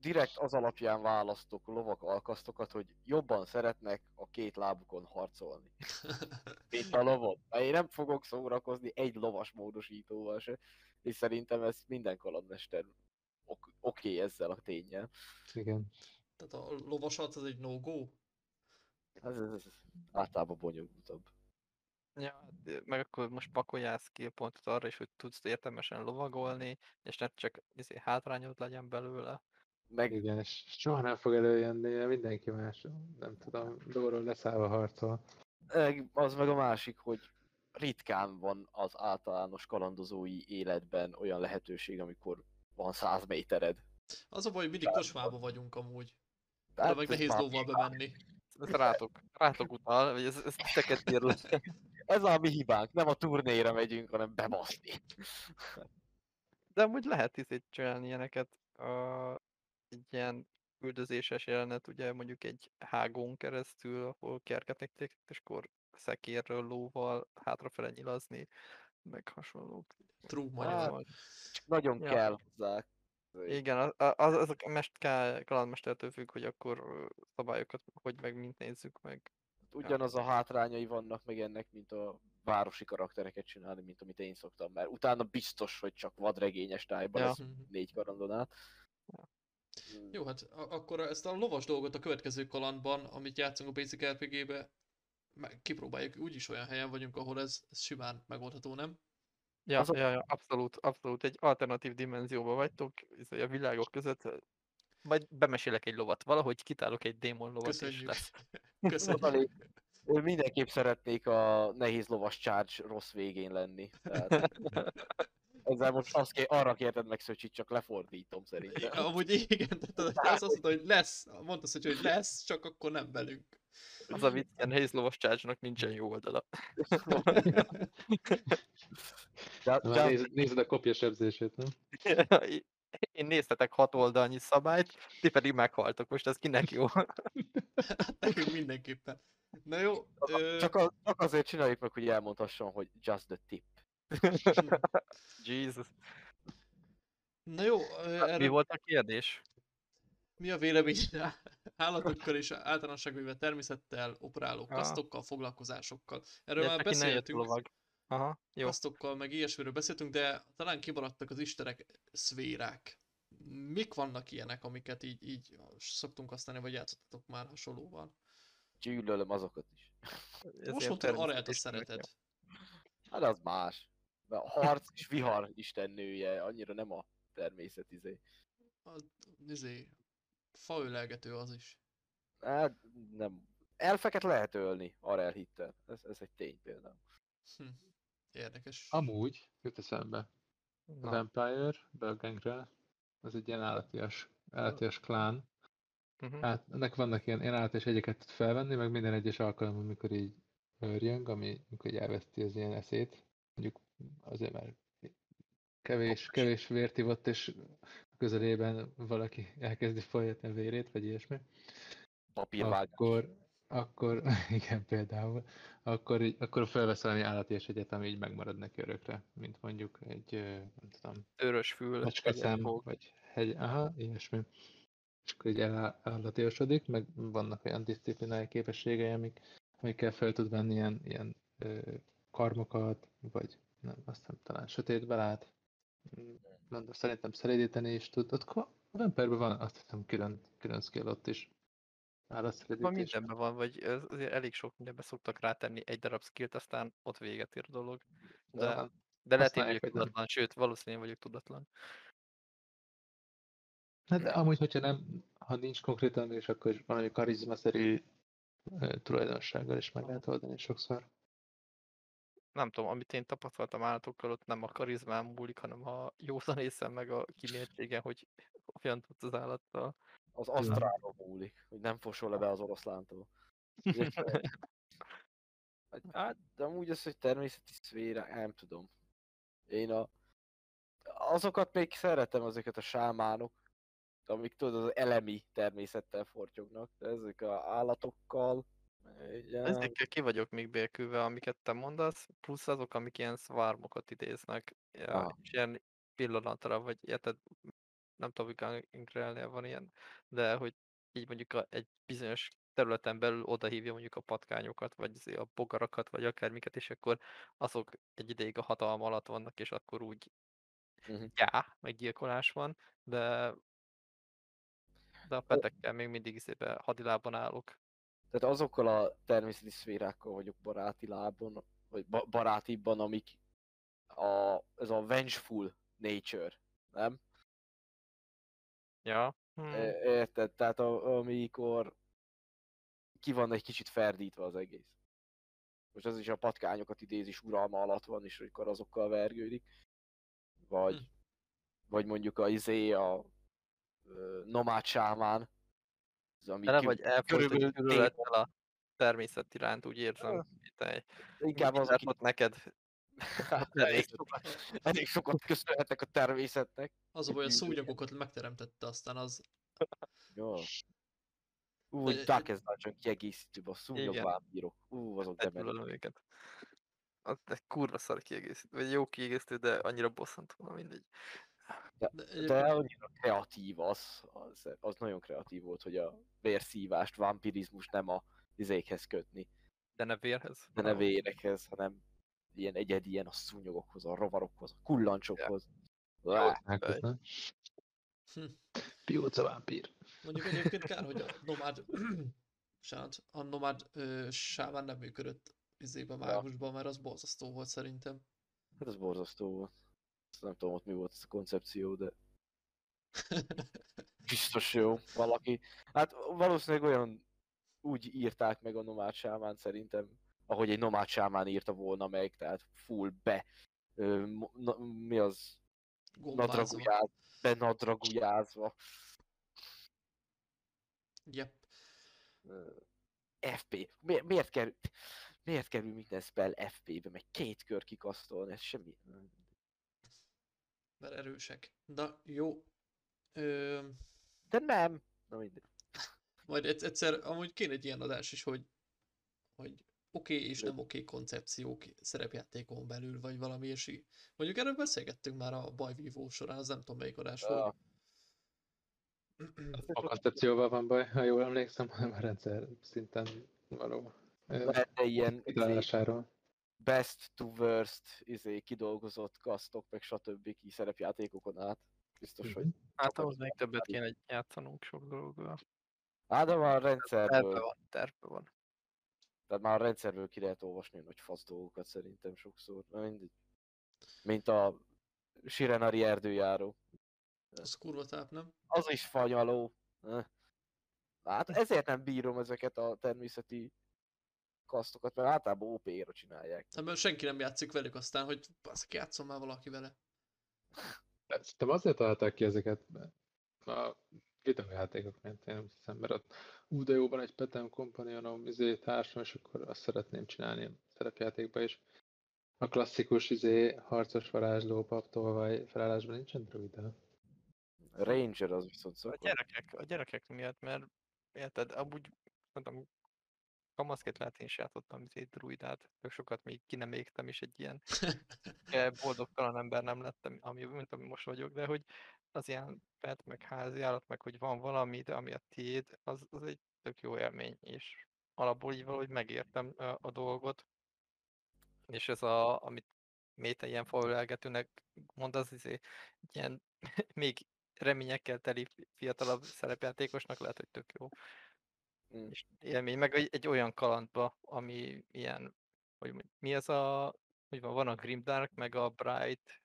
Direkt az alapján választok lovak alkasztokat, hogy jobban szeretnek a két lábukon harcolni. Mint a lovon. Mert Én nem fogok szórakozni egy lovas módosítóval se, és szerintem ez minden kalandmester ok- oké okay ezzel a tényel. Igen. Tehát a lovasat az egy no-go? Ez, ez, ez általában bonyolultabb. Ja, meg akkor most pakoljál skillpontot arra is, hogy tudsz értelmesen lovagolni, és ne csak izé, hátrányod legyen belőle. Meg Igen, és soha nem fog előjönni, mindenki más, nem tudom, lóról leszállva harcol. Az meg a másik, hogy ritkán van az általános kalandozói életben olyan lehetőség, amikor van 100 métered. Az a baj, hogy mindig kocsmába vagyunk amúgy. De meg nehéz lóval bemenni. Ez rátok, rátok utal, vagy ez, ez titeket ír le. Ez a mi hibánk, nem a turnéra megyünk, hanem bebaszni. De amúgy lehet izét csinálni ilyeneket. A, egy ilyen üldözéses jelenet, ugye mondjuk egy hágón keresztül, ahol kergetnek téged, és akkor szekérről, lóval hátrafele nyilazni, meg hasonlók. True Hát, magyar. Nagyon Ja. kell hozzá. Igen, az, az, az a mest, kalandmestertől függ, hogy akkor szabályokat hogy meg mint nézzük meg. Ugyanaz a hátrányai vannak meg ennek, mint a városi karaktereket csinálni, mint amit én szoktam, mert utána biztos, hogy csak vadregényes tájban Ja. lesz Mhm. négy karandon át. Ja. Mm, Jó, hát akkor ezt a lovas dolgot a következő kalandban, amit játszunk a Basic RPG-be, meg kipróbáljuk, úgyis olyan helyen vagyunk, ahol ez, ez simán megoldható, nem? Ja, Az ja, ja, abszolút, abszolút. Egy alternatív dimenzióban vagytok, a világok között. Majd bemesélek egy lovat. Valahogy kitálok egy démon lovat, és Köszönjük. lesz. Köszönjük. Én mindenképp szeretnék a nehéz lovas charge rossz végén lenni. Tehát... Ezzel most azt ké- arra kérted meg Szöcsit, csak lefordítom szerintem. Amúgy igen, tehát az azt mondta, hogy lesz, mondta hogy, hogy lesz, csak akkor nem velünk. Az a vicc, ilyen nehéz lovas charge nincsen jó oldala. De, már de, nézed, nézed a kopja sebzését, nem? Én néztetek hat oldalnyi szabályt, ti pedig meghaltok. Most ez kinek jó? Hát nekünk mindenképpen. Na jó, ö, csak, az, csak azért csináljuk meg, hogy elmondhassam, hogy just the tip. Jesus. na jó, ö, Mi erre volt a kérdés? mi a vélemény állatokkal és általánosságban természettel operáló Aha. kasztokkal, foglalkozásokkal. Erről Ja, már beszéltünk. Aha, jó. kasztokkal, meg ilyesmiről beszéltünk, de talán kimaradtak az istenek szférák. Mik vannak ilyenek, amiket így, így szoktunk használni, vagy játszottatok már hasonlóval? Gyűlölöm azokat is. Most mondtad, Areát a természetes szereted. Hát az más. A harc és vihar istennője, annyira nem a természet izé. A, izé, faölelgető az is. Hát nem. Elfeket lehet ölni, arra elhittem. Ez, ez egy tény például. Hm. Érdekes. Amúgy, jut eszembe, a Vampire, Belgangre, az egy ilyen állatias, állatias klán. mhm. Hát ennek vannak ilyen, ilyen állat és egyeket tud felvenni, meg minden egyes alkalommal, amikor így örjönk, ami, amikor így elveszti az ilyen eszét. Mondjuk azért már kevés, kevés vért ivott, és közelében valaki elkezdi folyatni a vérét, vagy ilyesmi. Papírvágás. Akkor, akkor, igen, például, akkor, akkor felvesz valami állati és egyet, ami így megmarad neki örökre, mint mondjuk egy, nem tudom, Őrös fül. fog. vagy hegy, aha, ilyesmi. És akkor így elállatiosodik, meg vannak olyan disziplinái képességei, amik, amikkel fel tud venni ilyen, ilyen ö, karmokat, vagy nem, azt nem talán sötétbe lát. Mondom, szerintem szelídíteni is tud. Ott Vampire-ben van azt hiszem külön, külön skill ott is. Van Állatszelídítés. mindenben van, vagy azért elég sok mindenben szoktak rátenni egy darab skillt, aztán ott véget ér a dolog. De, Aha. de lehet használják, vagyok vagy nem. tudatlan, sőt, valószínűleg vagyok tudatlan. Hát de amúgy, hogyha nem, ha nincs konkrétan, és akkor is valami karizmaszerű tulajdonsággal is meg lehet oldani sokszor. Nem tudom, amit én tapasztaltam állatokkal, ott nem a karizmám múlik, hanem a józan észem meg a kimértségen, hogy hogyan tudsz az állattal. Az asztrálról múlik, hogy nem fosol le be az oroszlántól. Hát- Hát, de amúgy az, hogy természeti szféra, nem tudom. Én a... Azokat még szeretem, ezeket a sámánok, amik tudod, az elemi természettel fortyognak, de ezek a állatokkal... Ezekkel ki vagyok még békülve, amiket te mondasz, plusz azok, amik ilyen szvármokat idéznek, ja, Aha. és ilyen pillanatra, vagy érted, nem tudom, hogy Inkrelnél van ilyen, de hogy így mondjuk a, egy bizonyos területen belül odahívja mondjuk a patkányokat, vagy izé a bogarakat, vagy akármiket, és akkor azok egy ideig a hatalma alatt vannak, és akkor úgy Mhm. já, meggyilkolás van, de de a petekkel még mindig izébe hadilában állok. Tehát azokkal a természeti szférákkal vagyok baráti lábon, vagy ba- barátibban, amik a, ez a vengeful nature, nem? Ja. Hm. É- Érted? Tehát a, amikor ki van egy kicsit ferdítve az egész. Most az is a patkányokat idézis uralma alatt van, és akkor azokkal vergődik. Vagy, Hm. vagy mondjuk a izé, a nomád sámán. Az, ami Tele vagy egy területtel a természet iránt, úgy érzem. Hogy Te Inkább az, aki neked. Hát, elég sokat, elég sokat köszönhetek a természetnek. Az a baj, a szúnyogokat megteremtette, aztán az... Jó. Ú, De- Darkest Dungeon kiegészítőbb a szúnyog Igen. vámpírok. Ú, azok. Gyűlölöm őket. Az egy kurva szar kiegészítő, vagy jó kiegészítő, de annyira bosszantó, na mindegy. De De annyira kreatív az, az, az nagyon kreatív volt, hogy a vérszívást, vampirizmus nem a izékhez kötni, De ne vérhez. de ne hanem- vérekhez, hanem ilyen egyedi ilyen a szúnyogokhoz, a rovarokhoz, a kullancsokhoz. Nem? Hm. Pióca vámpír. mondjuk egyébként kár, hogy a nomád... Bocsánat, a nomád ö, sáván nem működött izébe mágusban, mert az borzasztó volt szerintem. Hát ez borzasztó volt. Nem tudom, ott mi volt ez a koncepció, de biztos jó valaki. Hát valószínűleg olyan úgy írták meg a nomád sámán szerintem, ahogy egy nomád sámán írta volna meg, tehát full be. Ö, na, mi az? Gombázva. Nadragujáz, benadragujázva. Yep. FP. Mi, miért kerül, miért kerül minden spell FP-be, meg két kör kikasztolni, ez semmi. Mert erősek. Na, jó. Ö, De nem. Na mindegy. majd egyszer, amúgy kéne egy ilyen adás is, hogy, hogy oké okay és nem oké okay koncepciók szerepjátékon belül, vagy valami ilyesmi. Mondjuk erről beszélgettünk már a bajvívó során, az nem tudom melyik adás volt. A koncepcióval van baj, ha jól emlékszem, hanem a rendszer szinten való ö, lehetne ilyen kitalálásáról. Best to worst izé, kidolgozott kasztok, meg stb. ki szerepjátékokon át. Biztos, hogy... Hát ahhoz még többet kéne játszanunk sok dologgal. Á, de már a Terve rendszerből, van, terve van. tehát már a rendszerből ki lehet olvasni nagy fasz dolgokat szerintem sokszor. Na mindegy. Mint a Sirenari erdőjáró. Az kurva táp, nem? Az is fanyaló. Eh. Hát ezért nem bírom ezeket a természeti kasztokat, mert általában OP-ra csinálják. Hát, mert senki nem játszik velük aztán, hogy baszki, játszom már valaki vele. Hát Szerintem azért találták ki ezeket a videójátékok mentén, nem hiszem, mert ott ú, de jó, van egy Petem Companionom, izé, társam, és akkor azt szeretném csinálni a szerepjátékba is. A klasszikus izé, harcos varázsló, paptolvaj felállásban nincsen druida. Ranger az viszont A szokott. gyerekek, a gyerekek miatt, mert érted, amúgy mondtam, kamaszként lehet én is játszottam izé druidát, tök sokat még ki nem égtem, és egy ilyen boldogtalan ember nem lettem, ami, mint ami most vagyok, de hogy az ilyen pet, meg házi állat, meg hogy van valami, de ami a tiéd, az, az egy tök jó élmény, és alapból így valahogy megértem a, dolgot, és ez a, amit Méte ilyen faölelgetőnek mond, az izé, egy ilyen még reményekkel teli fi- fiatalabb szerepjátékosnak lehet, hogy tök jó. Mm. És élmény, meg egy, egy olyan kalandba, ami ilyen, hogy mi ez a, hogy van, van a Grimdark, meg a Bright,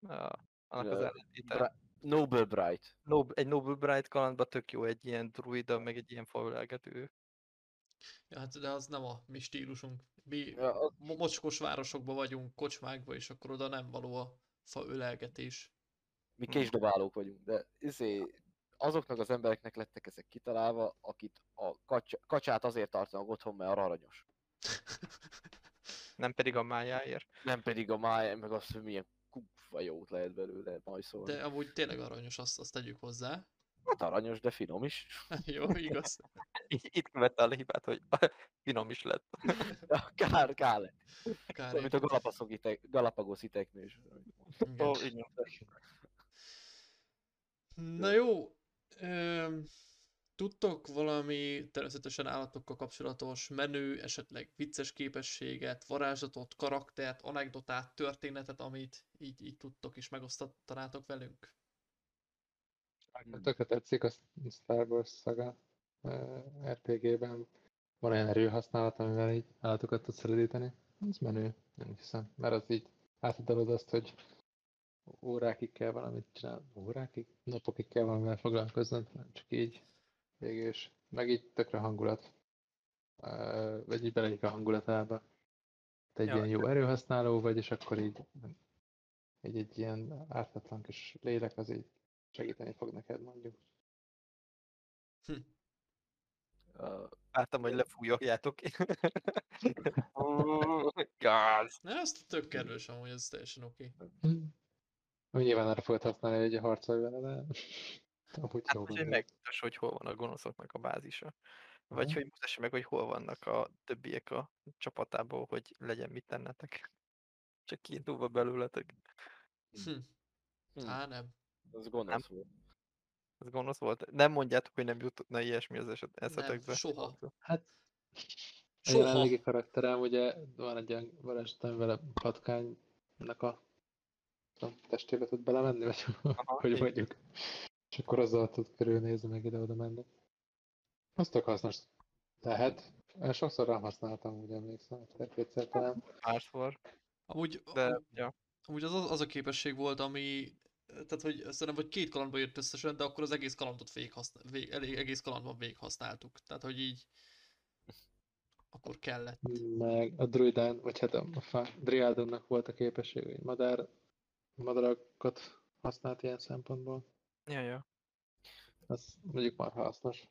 a, annak az ellentéte. Bra- Noble Bright. Nob, egy Noble Bright kalandba tök jó egy ilyen druida, meg egy ilyen faölelgető. Ja, hát de az nem a mi stílusunk. Mi Ja, az- mo- mocskos városokban vagyunk, kocsmákba, és akkor oda nem való a fa ölelgetés. mi Mm. késdobálók vagyunk, de izé, azoknak az embereknek lettek ezek kitalálva, akit a kacsa, kacsát azért tartanak otthon, mert aranyos. Nem pedig a májáért. Nem pedig a máj, meg azt, hogy milyen kurva jót lehet belőle majszolni. De amúgy tényleg aranyos, azt, azt tegyük hozzá. Hát aranyos, de finom is. Jó, igaz. Itt követte el a hibát, hogy finom is lett. Kár, kár lett. Kár mint a Galapagos itek, Galapagos iteknős. igen. Na jó, tudtok valami természetesen állatokkal kapcsolatos menő, esetleg vicces képességet, varázslatot, karaktert, anekdotát, történetet, amit így, így tudtok és megosztanátok velünk? Nekem tökre tetszik a Star Wars szaga RPG-ben. Van olyan erőhasználat, amivel így állatokat tudsz szelidíteni. Ez menő, nem hiszem. Mert az így átadod azt, hogy órákig kell valamit csinálni, órákig? Napokig kell valamivel foglalkoznod, nem csak így végül is. Meg így tökre hangulat. Vagy így beleik a hangulatába. Te egy Ja. ilyen jó erőhasználó vagy, és akkor így, így egy ilyen ártatlan kis lélek az így segíteni fog neked mondjuk. Uh, Vártam, hogy lefújogjátok. Gáz. Ne, ez tök kedves amúgy, ez teljesen oké. Hm. Nyilván arra fogod használni, hogy harcolj vele, de amúgy Hát jó hogy van. megmutass, hogy hol van a gonoszoknak a bázisa. Vagy Aha. hogy mutassa meg, hogy hol vannak a többiek a csapatából, hogy legyen mit tennetek. Csak kiindulva belőletek. Hm. hm, Á, nem. az gonosz volt. Ez gonosz volt. Nem mondjátok, hogy nem jutna ilyesmi az eset, eszetekbe. soha. Hát a Soha. jelenlegi karakterem, ugye van egy olyan varázslat, amivel a patkánynak a, a testébe tud belemenni, vagy hogy igen. mondjuk. És akkor azzal tud körülnézni, meg ide-oda menni. Az tök hasznos lehet. Én sokszor rám használtam, úgy emlékszem, egyszer-kétszer talán. Párszor. Amúgy, De, ja. amúgy az, az a képesség volt, ami tehát, hogy szerintem, hogy két kalandba jött összesen, de akkor az egész kalandot végig használ, vég, elég, egész kalandban végig használtuk. Tehát, hogy így akkor kellett. Meg a druidán, vagy hát a, a fá, driádonnak volt a képesség, hogy madár, madarakat használt ilyen szempontból. Ja, ja. Az mondjuk már hasznos.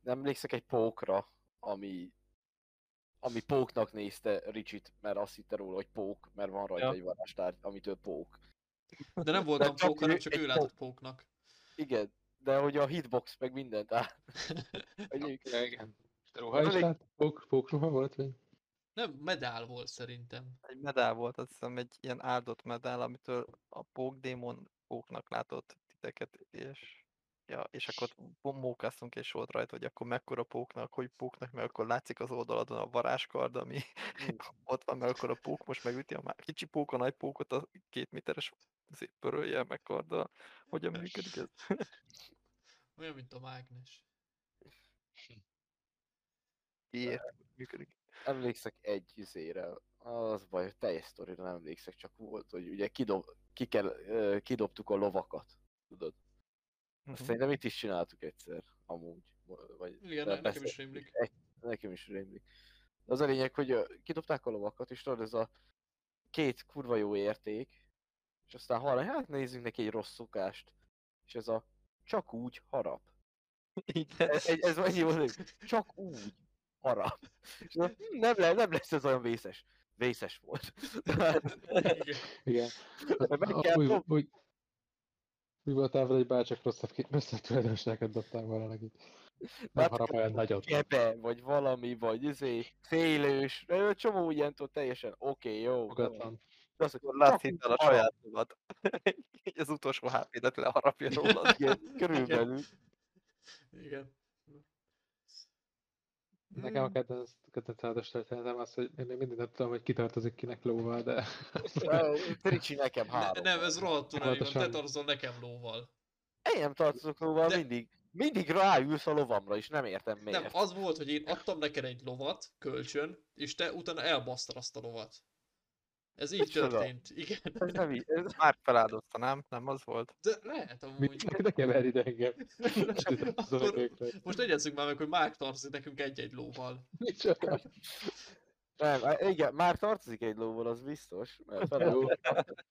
Nem emlékszek egy pókra, ami ami póknak nézte Richit, mert azt hitte róla, hogy pók, mert van rajta Ja. egy varázstárgy, amitől pók. De nem voltam pók, hanem ő- csak ő pók. látott póknak. Igen, de hogy a hitbox meg mindent áll. Egyébként igen. Ruha is lát? Pók, pókruha volt, vagy? Nem, medál volt szerintem. Egy medál volt, azt hiszem egy ilyen áldott medál, amitől a pókdémon póknak látott titeket, és Ja, és akkor mókáztunk, és volt rajta, hogy akkor mekkora póknak, hogy póknak, mert akkor látszik az oldaladon a varázskard, ami Mm. ott van, mert akkor a pók most megüti a má- kicsi pók, a nagy pókot a két méteres szép pörölje meg karddal. Hogyan működik ez? Olyan, mint a mágnes. Miért működik? Emlékszek egy izére, az baj, hogy teljes sztorira nem emlékszek, csak volt, hogy ugye kidob, ki kell, kidobtuk a lovakat, tudod. Azt Mhm. szerintem itt is csináltuk egyszer, amúgy. Vagy Igen, ne- nekem is rémlik. Egy, nekem is rémlik. De az a lényeg, hogy kidobták a lovakat, és tudod, ez a két kurva jó érték, és aztán hallani, hát nézzünk neki egy rossz szokást, és ez a csak úgy harap. Igen. Ez, ez, ez annyi volt, csak úgy És hm, nem, le, nem lesz ez olyan vészes. Vészes volt. Igen. Igen. Meg A- kell úgy, dob- úgy, úgy voltál hogy bárcsak rosszabb, rosszabb tulajdonságot dobtál volna neki. Nem Hát, harap olyan nagyot. Gebe, vagy valami, vagy izé, félős, csomó ilyen teljesen oké, okay, jó. Fogatlan. De az, Akkor látsz csak hidd úgy el a harap. saját magad. Így az utolsó HP-det leharapja rólad. Igen, körülbelül. Igen. Nekem a Hmm. kedvenc, kedvenc áldos történetem az, hogy én még mindig nem tudom, hogy kitartozik kinek lóval, de Ö, Ricsi nekem Ne, három. nem, ez rohadtul van. Te tartozol nekem lóval. Én nem tartozok lóval, De- mindig. Mindig ráülsz a lovamra, és nem értem miért. Nem, az volt, hogy én adtam neked egy lovat, kölcsön, és te utána elbasztad azt a lovat. Ez így Micsoda? történt, igen. Ez nem így. Ez... Már feláldozta, nem? Nem az volt? De lehet amúgy. mit ne kever ide engem. Akkor most egyezzük már meg, hogy Márk tartozik nekünk egy-egy lóval. Micsoda? Nem, igen, már tartozik egy lóval, az biztos. Mert.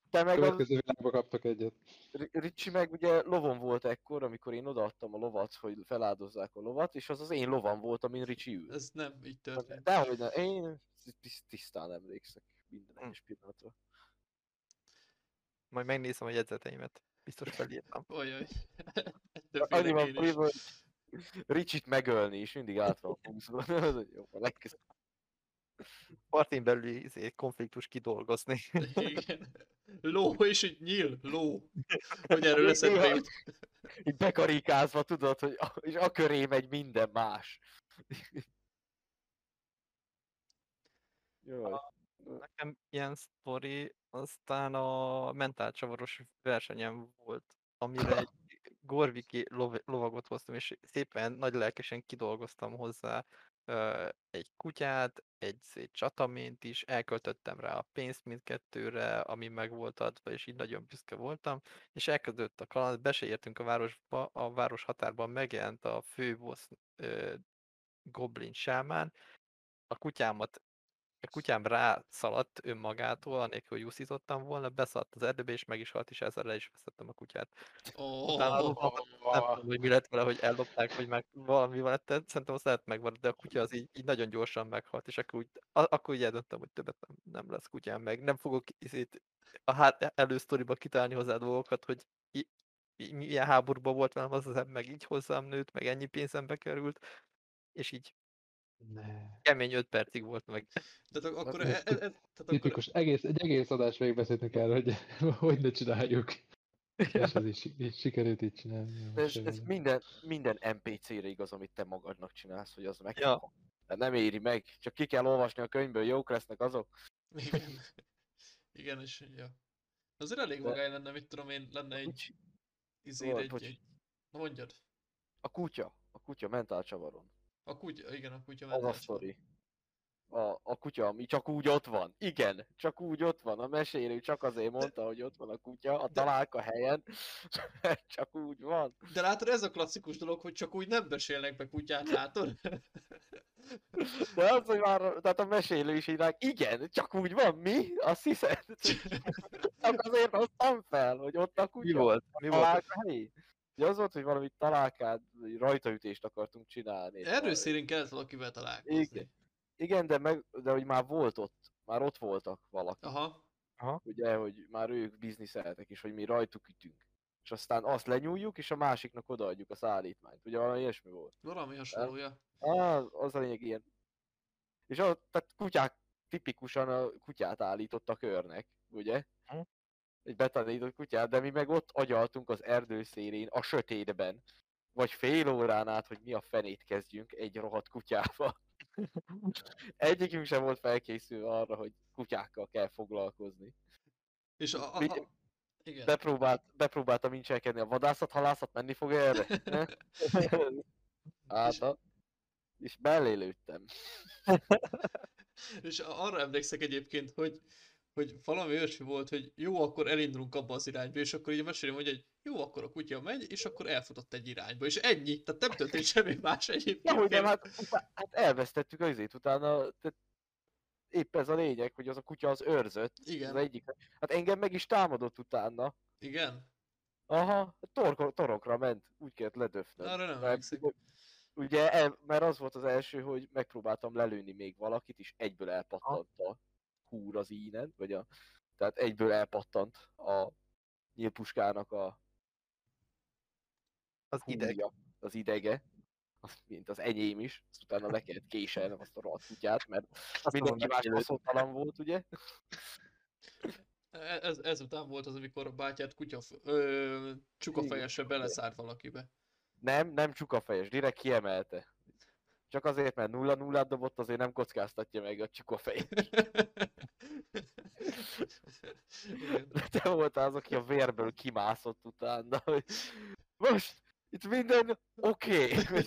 Te meg az, következő világban kaptak egyet. Ri- Ricsi meg ugye lovon volt ekkor, amikor én odaadtam a lovat, hogy feláldozzák a lovat, és az az én lovam volt, amin Ricsi ült. Ez nem így történt. Dehogy nem, én tiszt- tisztán emlékszek minden Hm. egyes pillanatra. Majd megnézem a jegyzeteimet. Biztos felírtam. De Annyi van hogy Ricsit megölni, és mindig át van húzva. Az, hogy Jó, a legközelebb. Partin belüli izé, konfliktus kidolgozni. Igen. Ló, és így nyíl, ló. Hogy erről eszedbe jut. Így bekarikázva, tudod, hogy a, és a köré megy minden más. Jaj. Nekem ilyen sztori, aztán a mentálcsavaros versenyem volt, amire egy Gorviki lov- lovagot hoztam, és szépen nagy lelkesen kidolgoztam hozzá ö, egy kutyát, egy szét csatamént is, elköltöttem rá a pénzt mindkettőre, ami meg volt adva, és így nagyon büszke voltam, és elkezdődött a kaland, be se értünk a városba, a város határban megjelent a főboss ö, goblin sámán, a kutyámat a kutyám rászaladt önmagától, anélkül, hogy úszítottam volna, beszaladt az erdőbe, és meg is halt, és ezzel le is veszettem a kutyát. Oh, nem tudom, hogy mi lett vele, hogy ellopták, vagy meg valami van lett, szerintem azt lehet megvan, de a kutya az így, így nagyon gyorsan meghalt, és akkor úgy, akkor úgy eldöntöm, hogy többet nem, nem lesz kutyám meg. Nem fogok itt a hát elősztoriba kitalálni hozzá dolgokat, hogy milyen háborúban volt velem az az meg így hozzám nőtt, meg ennyi pénzembe került, és így Ne. kemény 5 percig volt meg. ak- akkor, Ez e, e, e, tehát akkor Tipikus, egész, egy egész adás végig beszéltünk erről, hogy hogy ne csináljuk. És ez is, sikerült így csinálni. De ez, minden, minden NPC-re igaz, amit te magadnak csinálsz, hogy az meg. Ja. De nem éri meg, csak ki kell olvasni a könyvből, jók lesznek azok. igen. Igen, és ja. Azért elég De- magány lenne, mit tudom én, lenne egy Volt, egy, egy... Na mondjad. A kutya, a kutya mentál csavaron. A kutya, igen, a kutya Az a sztori. A, a kutya, ami csak úgy ott van. Igen, csak úgy ott van. A mesélő csak azért mondta, hogy ott van a kutya, a De- találka helyen. csak úgy van. De látod, ez a klasszikus dolog, hogy csak úgy nem besélnek be kutyát, látod? De az, hogy már, tehát a mesélő is írják, igen, csak úgy van, mi? Azt hiszed? Csak azért hoztam fel, hogy ott a kutya. Mi volt? Mi volt? helyi. Ugye az volt, hogy valami találkát, rajtaütést akartunk csinálni. Erőszérén kellett valakivel találkozni. Igen. Igen, de, meg, de hogy már volt ott, már ott voltak valaki, Aha. ugye, hogy már ők bizniszeltek, és hogy mi rajtuk ütünk. És aztán azt lenyúljuk, és a másiknak odaadjuk a szállítmányt. Ugye valami ilyesmi volt. Valami hasonlója. Ah, az a lényeg ilyen. És ott, tehát kutyák, tipikusan a kutyát állított a körnek, ugye? Hm. Egy betanított kutyát, de mi meg ott agyaltunk az erdő szélén, a sötétben. Vagy fél órán át, hogy mi a fenét kezdjünk egy rohadt kutyával. Egyikünk sem volt felkészülve arra, hogy kutyákkal kell foglalkozni. És a, a, a... Igen. Bepróbált, bepróbáltam incselkedni a vadászat, halászat, menni fog erre? Hát, a- és mellé lőttem. És arra emlékszek egyébként, hogy, hogy valami olyasmi volt, hogy jó, akkor elindulunk abba az irányba, és akkor így a mesélő mondja, hogy jó, akkor a kutya megy, és akkor elfutott egy irányba, és ennyi, tehát nem történt semmi más egyébként. Ja, hogy nem, hát, hát elvesztettük az izét utána, tehát épp ez a lényeg, hogy az a kutya az őrzött, Igen. az egyik. Hát engem meg is támadott utána. Igen? Aha, torko, torokra ment, úgy kellett ledöfnöm. Arra nem Mert ugye- el- mert az volt az első, hogy megpróbáltam lelőni még valakit, és egyből elpattant a húr az ínen, vagy a, tehát egyből elpattant a nyílpuskának a Az ideg. húrja, az idege, az, mint az enyém is, azt utána le kellett késelnem azt a rohadt kutyát, mert Azt mindenki más haszontalan volt, ugye? E- Ez, ezután volt az, amikor a bátyát kutya, ö, csukafejesre beleszárt valakibe. Nem, nem csukafejes, direkt kiemelte. Csak azért, mert nulla nullát dobott, azért nem kockáztatja meg a csukafejes. Igen. Te voltál az, aki a vérből kimászott utána, hogy most itt minden oké. Okay.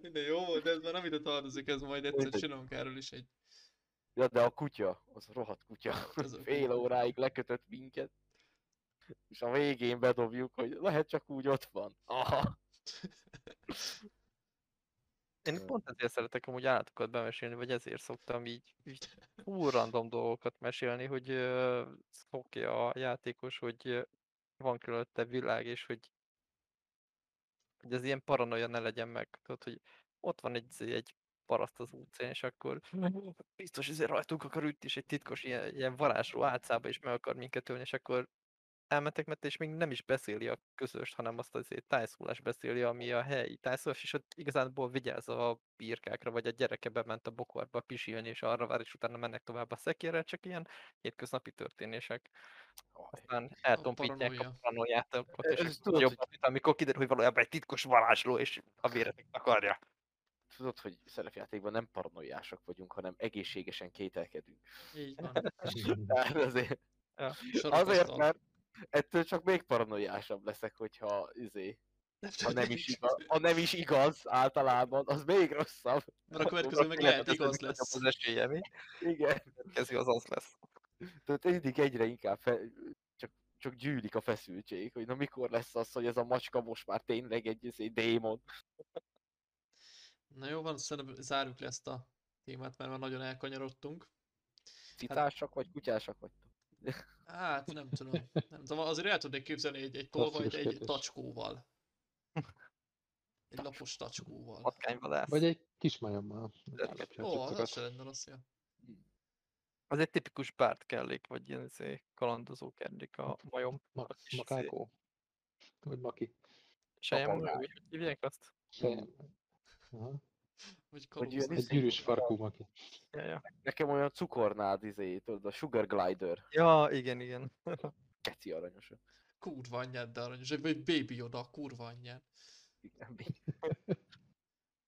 Minden jó volt, de ez már nem ide tartozik, ez majd egyszer csinálunk erről is egy... Ja, de a kutya, az a rohadt kutya. Ez a Fél kutya. óráig lekötött minket. És a végén bedobjuk, hogy lehet csak úgy ott van. Aha. Én pont ezért szeretek amúgy állatokat bemesélni, vagy ezért szoktam így, így random dolgokat mesélni, hogy uh, szokja a játékos, hogy van körülötte világ, és hogy, hogy ez ilyen paranoia ne legyen meg. Tudod, hogy ott van egy, izé, egy paraszt az utcán, és akkor biztos ezért rajtunk akar ütni, és egy titkos ilyen, ilyen varázsló álcába is meg akar minket ölni, és akkor elmentek mert és még nem is beszéli a közöst, hanem azt az tájszólás beszéli, ami a helyi tájszólás, és ott igazából vigyáz a birkákra, vagy a gyereke bement a bokorba pisilni, és arra vár, és utána mennek tovább a szekérre, csak ilyen hétköznapi történések. Aztán eltompítják a paranoia. paranoiátokat, és tudod, jobb, mint amikor kiderül, hogy valójában egy titkos varázsló, és a véretek akarja. Tudod, hogy szerepjátékban nem paranoiások vagyunk, hanem egészségesen kételkedünk. Így van. Tehát azért, Sarokasztal. azért, mert ettől csak még paranoiásabb leszek, hogyha izé, Ha nem, is igaz, ha nem is igaz általában, az még rosszabb. Mert a következő meg lehet igaz Ez lesz. az esélye, mi? Igen. Következő az az lesz. Tehát mindig egyre inkább fe, csak, csak gyűlik a feszültség, hogy na mikor lesz az, hogy ez a macska most már tényleg egy, egy démon. Na jó van, szerintem zárjuk le ezt a témát, mert már nagyon elkanyarodtunk. Citásak vagy kutyásak vagytok? Hát nem tudom. Nem tudom, azért el tudnék képzelni egy, egy tolvajt egy kérdés. tacskóval. Egy lapos tacskóval. Patkányvadász. Vagy egy kismajommal. Ezeket. Ó, az se lenne rossz, ja. Az egy tipikus párt kellék, vagy ilyen izé, kalandozó kellék a majom. Ma, a kis izé, makákó. Vagy maki. Sejem, Papagáj. hogy hogy hívják azt? Sejem. Aha. Vagy Hogy ilyen. Egy gyűrűs farkú maki. Ja, ja. Nekem olyan cukornád izé, tudod, a Sugar Glider. ja igen, igen. Keci aranyos. Kurva anyád, de aranyos. Egy egy baby Yoda, kurva anyád. Igen,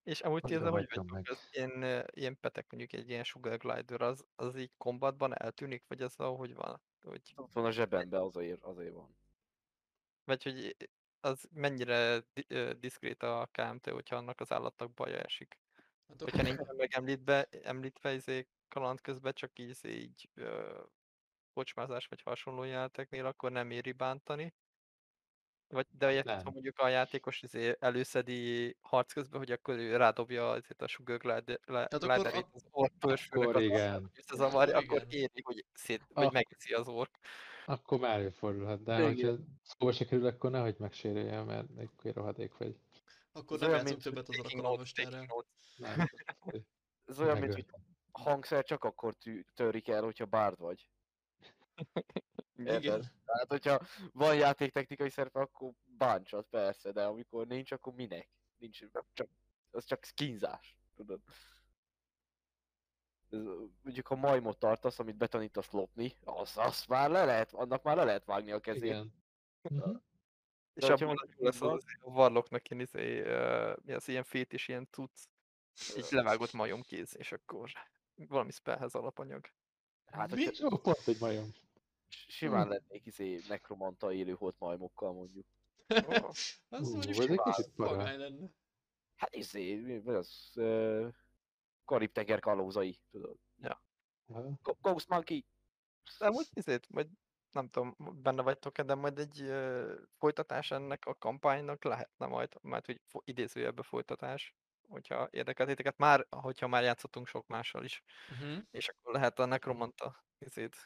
És amúgy ezzel hogy vagytok? Az ilyen, ilyen petek, mondjuk egy ilyen sugar glider, az, az így kombatban eltűnik, vagy az ahogy van? Hogy, Ott van a zsebembe, azért, azért van. vagy hogy az mennyire diszkrét a KMT, hogyha annak az állatnak baja esik. Hát Hogyha nincsen megemlítve, említve izé kaland közben, csak így, izé így ö, kocsmázás vagy hasonló jelenteknél, akkor nem éri bántani. Vagy, de érted, ha Nem. mondjuk a játékos izé előszedi harc közben, hogy akkor ő rádobja azért a ak- az ork pörsfőnek Akkor az igen. hogy Akkor akkor éri, hogy, szét, Ah. megeszi az ork. Akkor már előfordulhat, de Igen. hogyha szóba se kerül, akkor nehogy megsérüljen, mert akkor rohadék vagy. Akkor nem játszunk többet az. Nem. Ez olyan, mint hogy hangszer csak akkor törik el, hogyha bárd vagy. Igen. Tehát, hogyha van játéktechnikai szerepe, akkor bántsad, persze, de amikor nincs, akkor minek? Nincs, csak, az csak skinzás, tudod. Mondjuk ha majmot tartasz, amit betanítasz lopni, az, az már le lehet, annak már le lehet vágni a kezét. Igen. Mhm. És az lesz az, a varloknak ilyen, izé, mi az ilyen fét és ilyen cucc, így levágott majomkéz, és akkor valami spellhez alapanyag. Hát, Mi? hogyha Ó, pont egy majom. simán lennék izé nekromanta élőholt majmokkal mondjuk. Ó, Az Ú, mondjuk simán lenne. Hát izé, mi az? Uh, Karib-tenger kalózai, tudod. Go- Ghost Monkey! De amúgy izét, majd nem tudom, benne vagytok-e, de majd egy ö, folytatás ennek a kampánynak lehetne majd, mert hogy idézőjelbe folytatás, hogyha érdekel titeket, már, hogyha már játszottunk sok mással is, Uh-huh. és akkor lehet a Necromanta izét.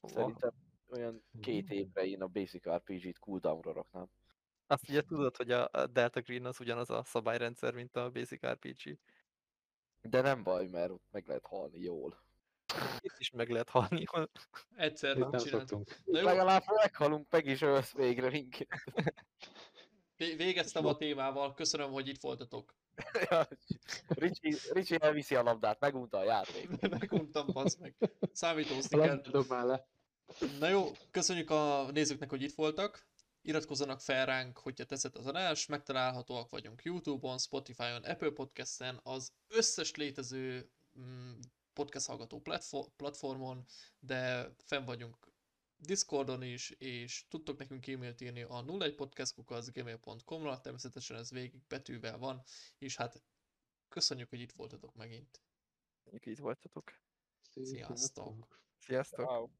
hova- Szerintem olyan két Mhm. évre én a Basic RPG-t cooldownra raknám. Azt ugye tudod, hogy a a Delta Green az ugyanaz a szabályrendszer, mint a Basic RPG. De nem baj, mert ott meg lehet halni jól. Itt is meg lehet halni. Egyszer Itt nem csináltuk. szoktunk. Na jó, Legalább meghalunk, meg is ölsz végre minket. vé- végeztem a témával, köszönöm, hogy itt voltatok. Ja, Ricsi, Ricsi elviszi a labdát, megunta a játék. Meguntam, basz meg. Már le. Na jó, köszönjük a nézőknek, hogy itt voltak. Iratkozzanak fel ránk, hogyha tetszett az adás. Megtalálhatóak vagyunk YouTube-on, Spotify-on, Apple Podcast-en, az összes létező mm, podcast hallgató platfo- platformon, de fenn vagyunk Discordon is, és tudtok nekünk e-mailt írni a 01podcastkukaszgmail.com-ra, természetesen ez végig betűvel van, és hát köszönjük, hogy itt voltatok megint. Itt voltatok. Sziasztok! Sziasztok! Wow.